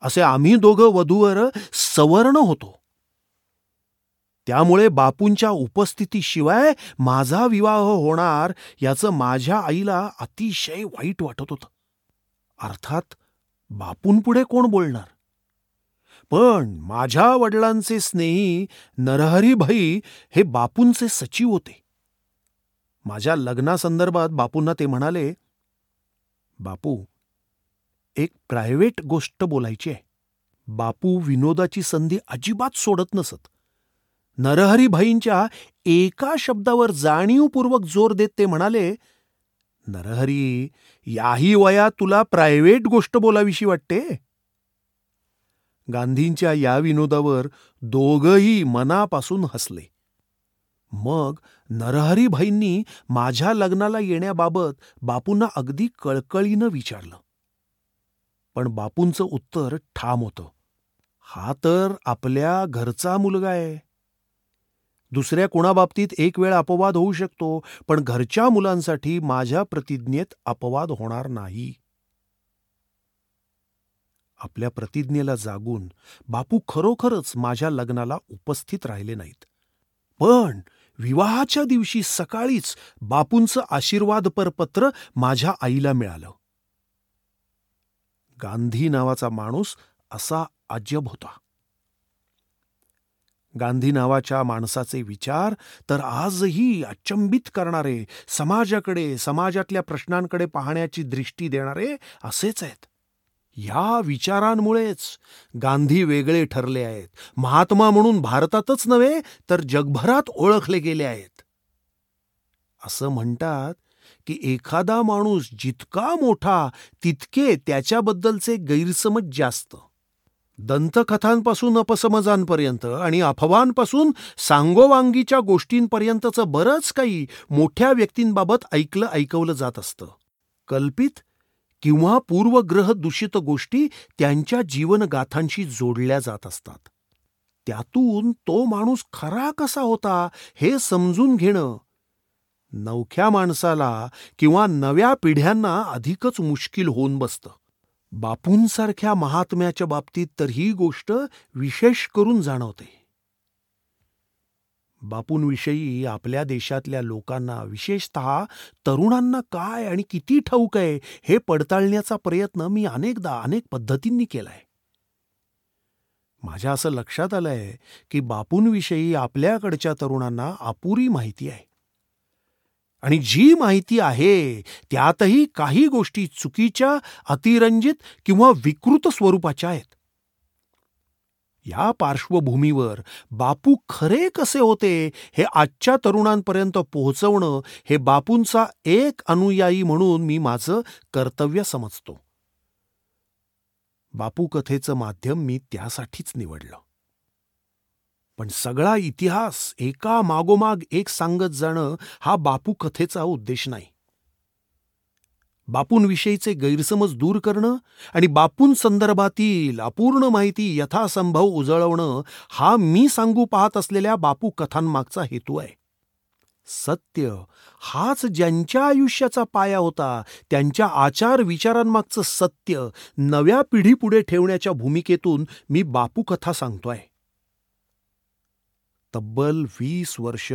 असे आम्ही दोघं वधूवर सवर्ण होतो. त्यामुळे बापूंच्या उपस्थितीशिवाय माझा विवाह होणार याचं माझ्या आईला अतिशय वाईट वाटत होतं. अर्थात बापूंपुढे कोण बोलणार? पण माझ्या वडिलांचे स्नेही नरहरीभाई हे बापूंचे सचिव होते. माझ्या लग्नासंदर्भात बापूंना ते म्हणाले बापू एक प्रायव्हेट गोष्ट बोलायची आहे. बापू विनोदाची संधी अजिबात सोडत नसत. नरहरीभाईंच्या एका शब्दावर जाणीवपूर्वक जोर देत ते म्हणाले नरहरी याही वयात तुला प्रायव्हेट गोष्ट बोलावीशी वाटते? गांधींच्या या विनोदावर दोघही मनापासून हसले. मग नरहरीभाईंनी माझ्या लग्नाला येण्याबाबत बापूंना अगदी कळकळीनं विचारलं. पण बापूंचं उत्तर ठाम होतं. हा तर आपल्या घरचा मुलगा आहे. दुसऱ्या कोणाबाबतीत एक वेळ अपवाद होऊ शकतो पण घरच्या मुलांसाठी माझ्या प्रतिज्ञेत अपवाद होणार नाही. आपल्या प्रतिज्ञेला जागून बापू खरोखरच माझ्या लग्नाला उपस्थित राहिले नाहीत. पण विवाहाच्या दिवशी सकाळीच बापूंचं आशीर्वादपर पत्र माझ्या आईला मिळालं. गांधी नावाचा माणूस असा अजब होता. गांधी नावाच्या माणसाचे विचार तर आजही अचंबित करणारे समाजाकडे समाजातल्या प्रश्नांकडे पाहण्याची दृष्टी देणारे असेच आहेत. या विचारांमुळेच गांधी वेगळे ठरले आहेत. महात्मा म्हणून भारतातच नव्हे तर जगभरात ओळखले गेले आहेत. असं म्हणतात की एखादा माणूस जितका मोठा तितके त्याच्याबद्दलचे गैरसमज जास्त. दंतकथांपासून अपसमजांपर्यंत आणि अफवांपासून सांगोवांगीच्या गोष्टींपर्यंतचं बरंच काही मोठ्या व्यक्तींबाबत ऐकलं ऐकवलं जात असतं. कल्पित किंवा पूर्वग्रह दूषित गोष्टी त्यांच्या जीवनगाथांशी जोडल्या जात असतात. त्यातून तो माणूस खरा कसा होता हे समजून घेणं नवख्या माणसाला किंवा नव्या पिढ्यांना अधिकच मुश्किल होऊन बसतं. बापूंसारख्या महात्म्याच्या बाबतीत तर ही गोष्ट विशेष करून जाणवते. बापूंविषयी आपल्या देशातल्या लोकांना विशेषत तरुणांना काय आणि किती ठाऊक आहे हे पडताळण्याचा प्रयत्न मी अनेकदा अनेक पद्धतींनी केलाय. माझ्या असं लक्षात आलंय की बापूंविषयी आपल्याकडच्या तरुणांना अपुरी माहिती आहे. आणि जी माहिती आहे त्यातही काही गोष्टी चुकीच्या अतिरंजित किंवा विकृत स्वरूपाच्या आहेत. या पार्श्वभूमीवर बापू खरे कसे होते हे आजच्या तरुणांपर्यंत पोहोचवणं हे बापूंचा एक अनुयायी म्हणून मी माझं कर्तव्य समजतो. बापू कथेचं माध्यम मी त्यासाठीच निवडलं. पण सगळा इतिहास एका मागोमाग एक सांगत जाणं हा बापू कथेचा उद्देश नाही. बापूंविषयीचे गैरसमज दूर करणं आणि बापूंसंदर्भातील अपूर्ण माहिती यथासंभव उजळवणं हा मी सांगू पाहत असलेल्या बापू कथांमागचा हेतू आहे. सत्य हाच ज्यांच्या आयुष्याचा पाया होता त्यांच्या आचार विचारांमागचं सत्य नव्या पिढीपुढे ठेवण्याच्या भूमिकेतून मी बापू कथा सांगतोय. तब्बल वीस वर्ष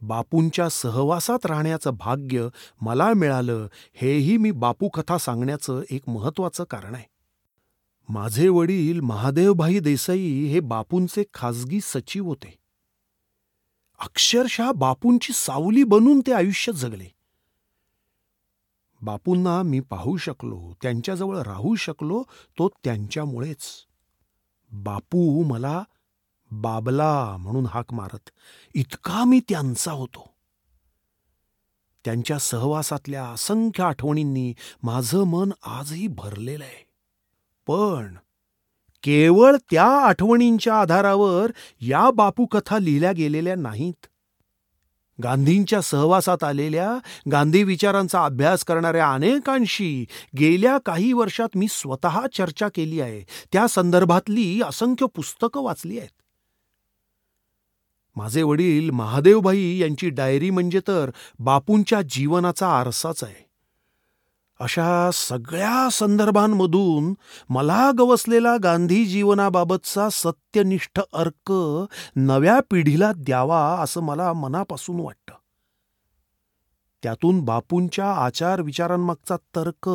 बापूंच्या सहवासात राहण्याचं भाग्य मला मिळालं हेही मी बापू कथा सांगण्याचं एक महत्वाचं कारण आहे. माझे वडील महादेवभाई देसाई हे बापूंचे खासगी सचिव होते. अक्षरशः बापूंची सावली बनून ते आयुष्य जगले. बापूंना मी पाहू शकलो त्यांच्याजवळ राहू शकलो तो त्यांच्यामुळेच. बापू मला बाबला म्हणून हाक मारत. इतका मी त्यांचा होतो. त्यांच्या सहवासातल्या असंख्य आठवणींनी माझं मन आजही भरलेलं आहे. पण केवळ त्या आठवणींच्या आधारावर या बापू कथा लिहिल्या गेलेल्या नाहीत. गांधींच्या सहवासात आलेल्या गांधी विचारांचा अभ्यास करणाऱ्या अनेकांशी गेल्या काही वर्षात मी स्वतः चर्चा केली आहे. त्या संदर्भातली असंख्य पुस्तकं वाचली आहेत. माझे वडील महादेवभाई यांची डायरी म्हणजे तर बापूंच्या जीवनाचा आरसाच आहे. अशा सगळ्या संदर्भांमधून मला गवसलेला गांधी जीवनाबाबतचा सत्यनिष्ठ अर्क नव्या पिढीला द्यावा असं मला मनापासून वाटतं. त्यातून बापूंच्या आचार विचारांमागचा तर्क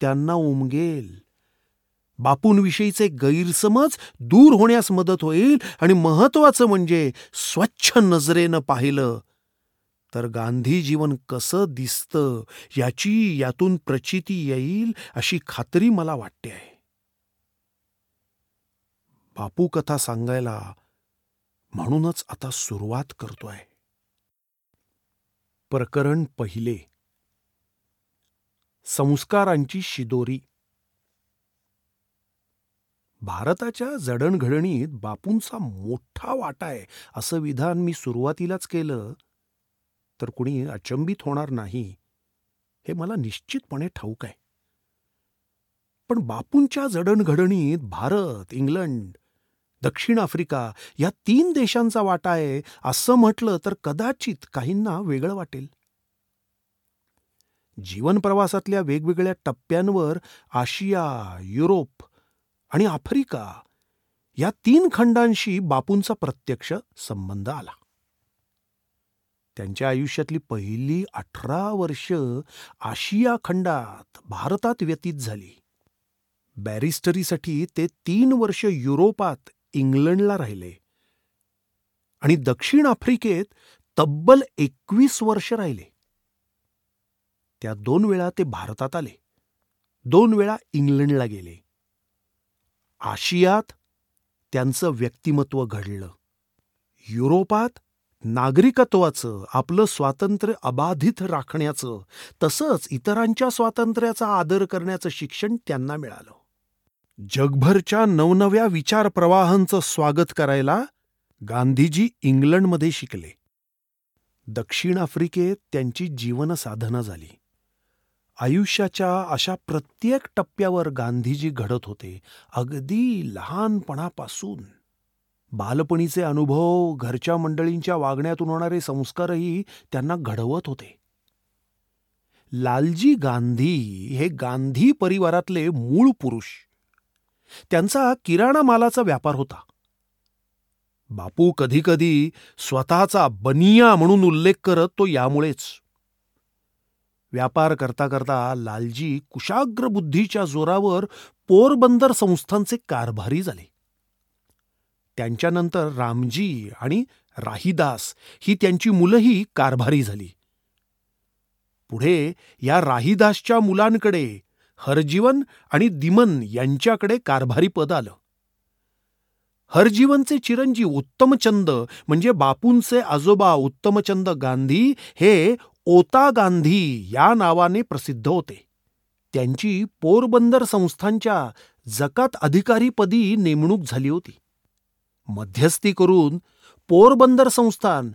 त्यांना उमगेल. बापूंविषयीचे गैरसमज दूर होण्यास मदत होईल आणि महत्वाचं म्हणजे स्वच्छ नजरेनं पाहिलं. तर गांधी जीवन कसं दिसतं याची यातून प्रचिती येईल अशी खात्री मला वाटते आहे. बापू कथा सांगायला म्हणूनच आता सुरुवात करतोय प्रकरण पहिले. संस्कारांची शिदोरी. भारताच्या जडणघडणीत बापूंचा मोठा वाटा आहे असं विधान मी सुरुवातीलाच केलं. तर कुणी अचंबित होणार नाही हे मला निश्चितपणे ठाऊक आहे. पण बापूंच्या जडणघडणीत भारत इंग्लंड दक्षिण आफ्रिका या तीन देशांचा वाटा आहे असं म्हटलं तर कदाचित काहींना वेगळं वाटेल. जीवन प्रवासातल्या वेगवेगळ्या टप्प्यांवर आशिया युरोप आणि आफ्रिका या तीन खंडांशी बापूंचा प्रत्यक्ष संबंध आला. त्यांच्या आयुष्यातली पहिली अठरा वर्ष आशिया खंडात भारतात व्यतीत झाली. बॅरिस्टरीसाठी ते तीन वर्ष युरोपात इंग्लंडला राहिले आणि दक्षिण आफ्रिकेत तब्बल एकवीस वर्ष राहिले. त्या दोन वेळा ते भारतात आले दोन वेळा इंग्लंडला गेले. आशियात त्यांचं व्यक्तिमत्व घडलं. युरोपात नागरिकत्वाचं आपलं स्वातंत्र्य अबाधित राखण्याचं तसंच इतरांच्या स्वातंत्र्याचा आदर करण्याचं शिक्षण त्यांना मिळालं. जगभरच्या नवनव्या विचारप्रवाहांचं स्वागत करायला गांधीजी इंग्लंडमध्ये शिकले. दक्षिण आफ्रिकेत त्यांची जीवनसाधना झाली. आयुष्याच्या अशा प्रत्येक टप्प्यावर गांधीजी घडत होते अगदी लहानपणापासून. बालपणीचे अनुभव घरच्या मंडळींच्या वागण्यातून होणारे संस्कारही त्यांना घडवत होते. लालजी गांधी हे गांधी परिवारातले मूळ पुरुष. त्यांचा किराणा मालाचा व्यापार होता. बापू कधीकधी स्वतःचा बनिया म्हणून उल्लेख करत तो यामुळेच. व्यापार करता करता लालजी कुशाग्र बुद्धीच्या जोरावर पोरबंदर संस्थांचे कारभारी झाले. त्यांच्यानंतर रामजी आणि राहीदास ही त्यांची मुलंही कारभारी झाली. पुढे या राहीदासच्या मुलांकडे हरजीवन आणि दिमन यांच्याकडे कारभारी पद आलं. हरजीवनचे चिरंजीव उत्तमचंद म्हणजे बापूंचे आजोबा उत्तमचंद गांधी हे ओता गांधी या नावाने प्रसिद्ध होते. त्यांची पोरबंदर संस्थांच्या जकात अधिकारीपदी नेमणूक झाली होती. मध्यस्थी करून पोरबंदर संस्थान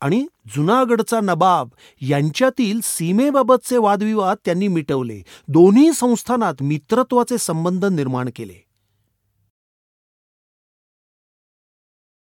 आणि जुनागडचा नबाब यांच्यातील सीमेबाबतचे वादविवाद त्यांनी मिटवले. दोन्ही संस्थानात मित्रत्वाचे संबंध निर्माण केले.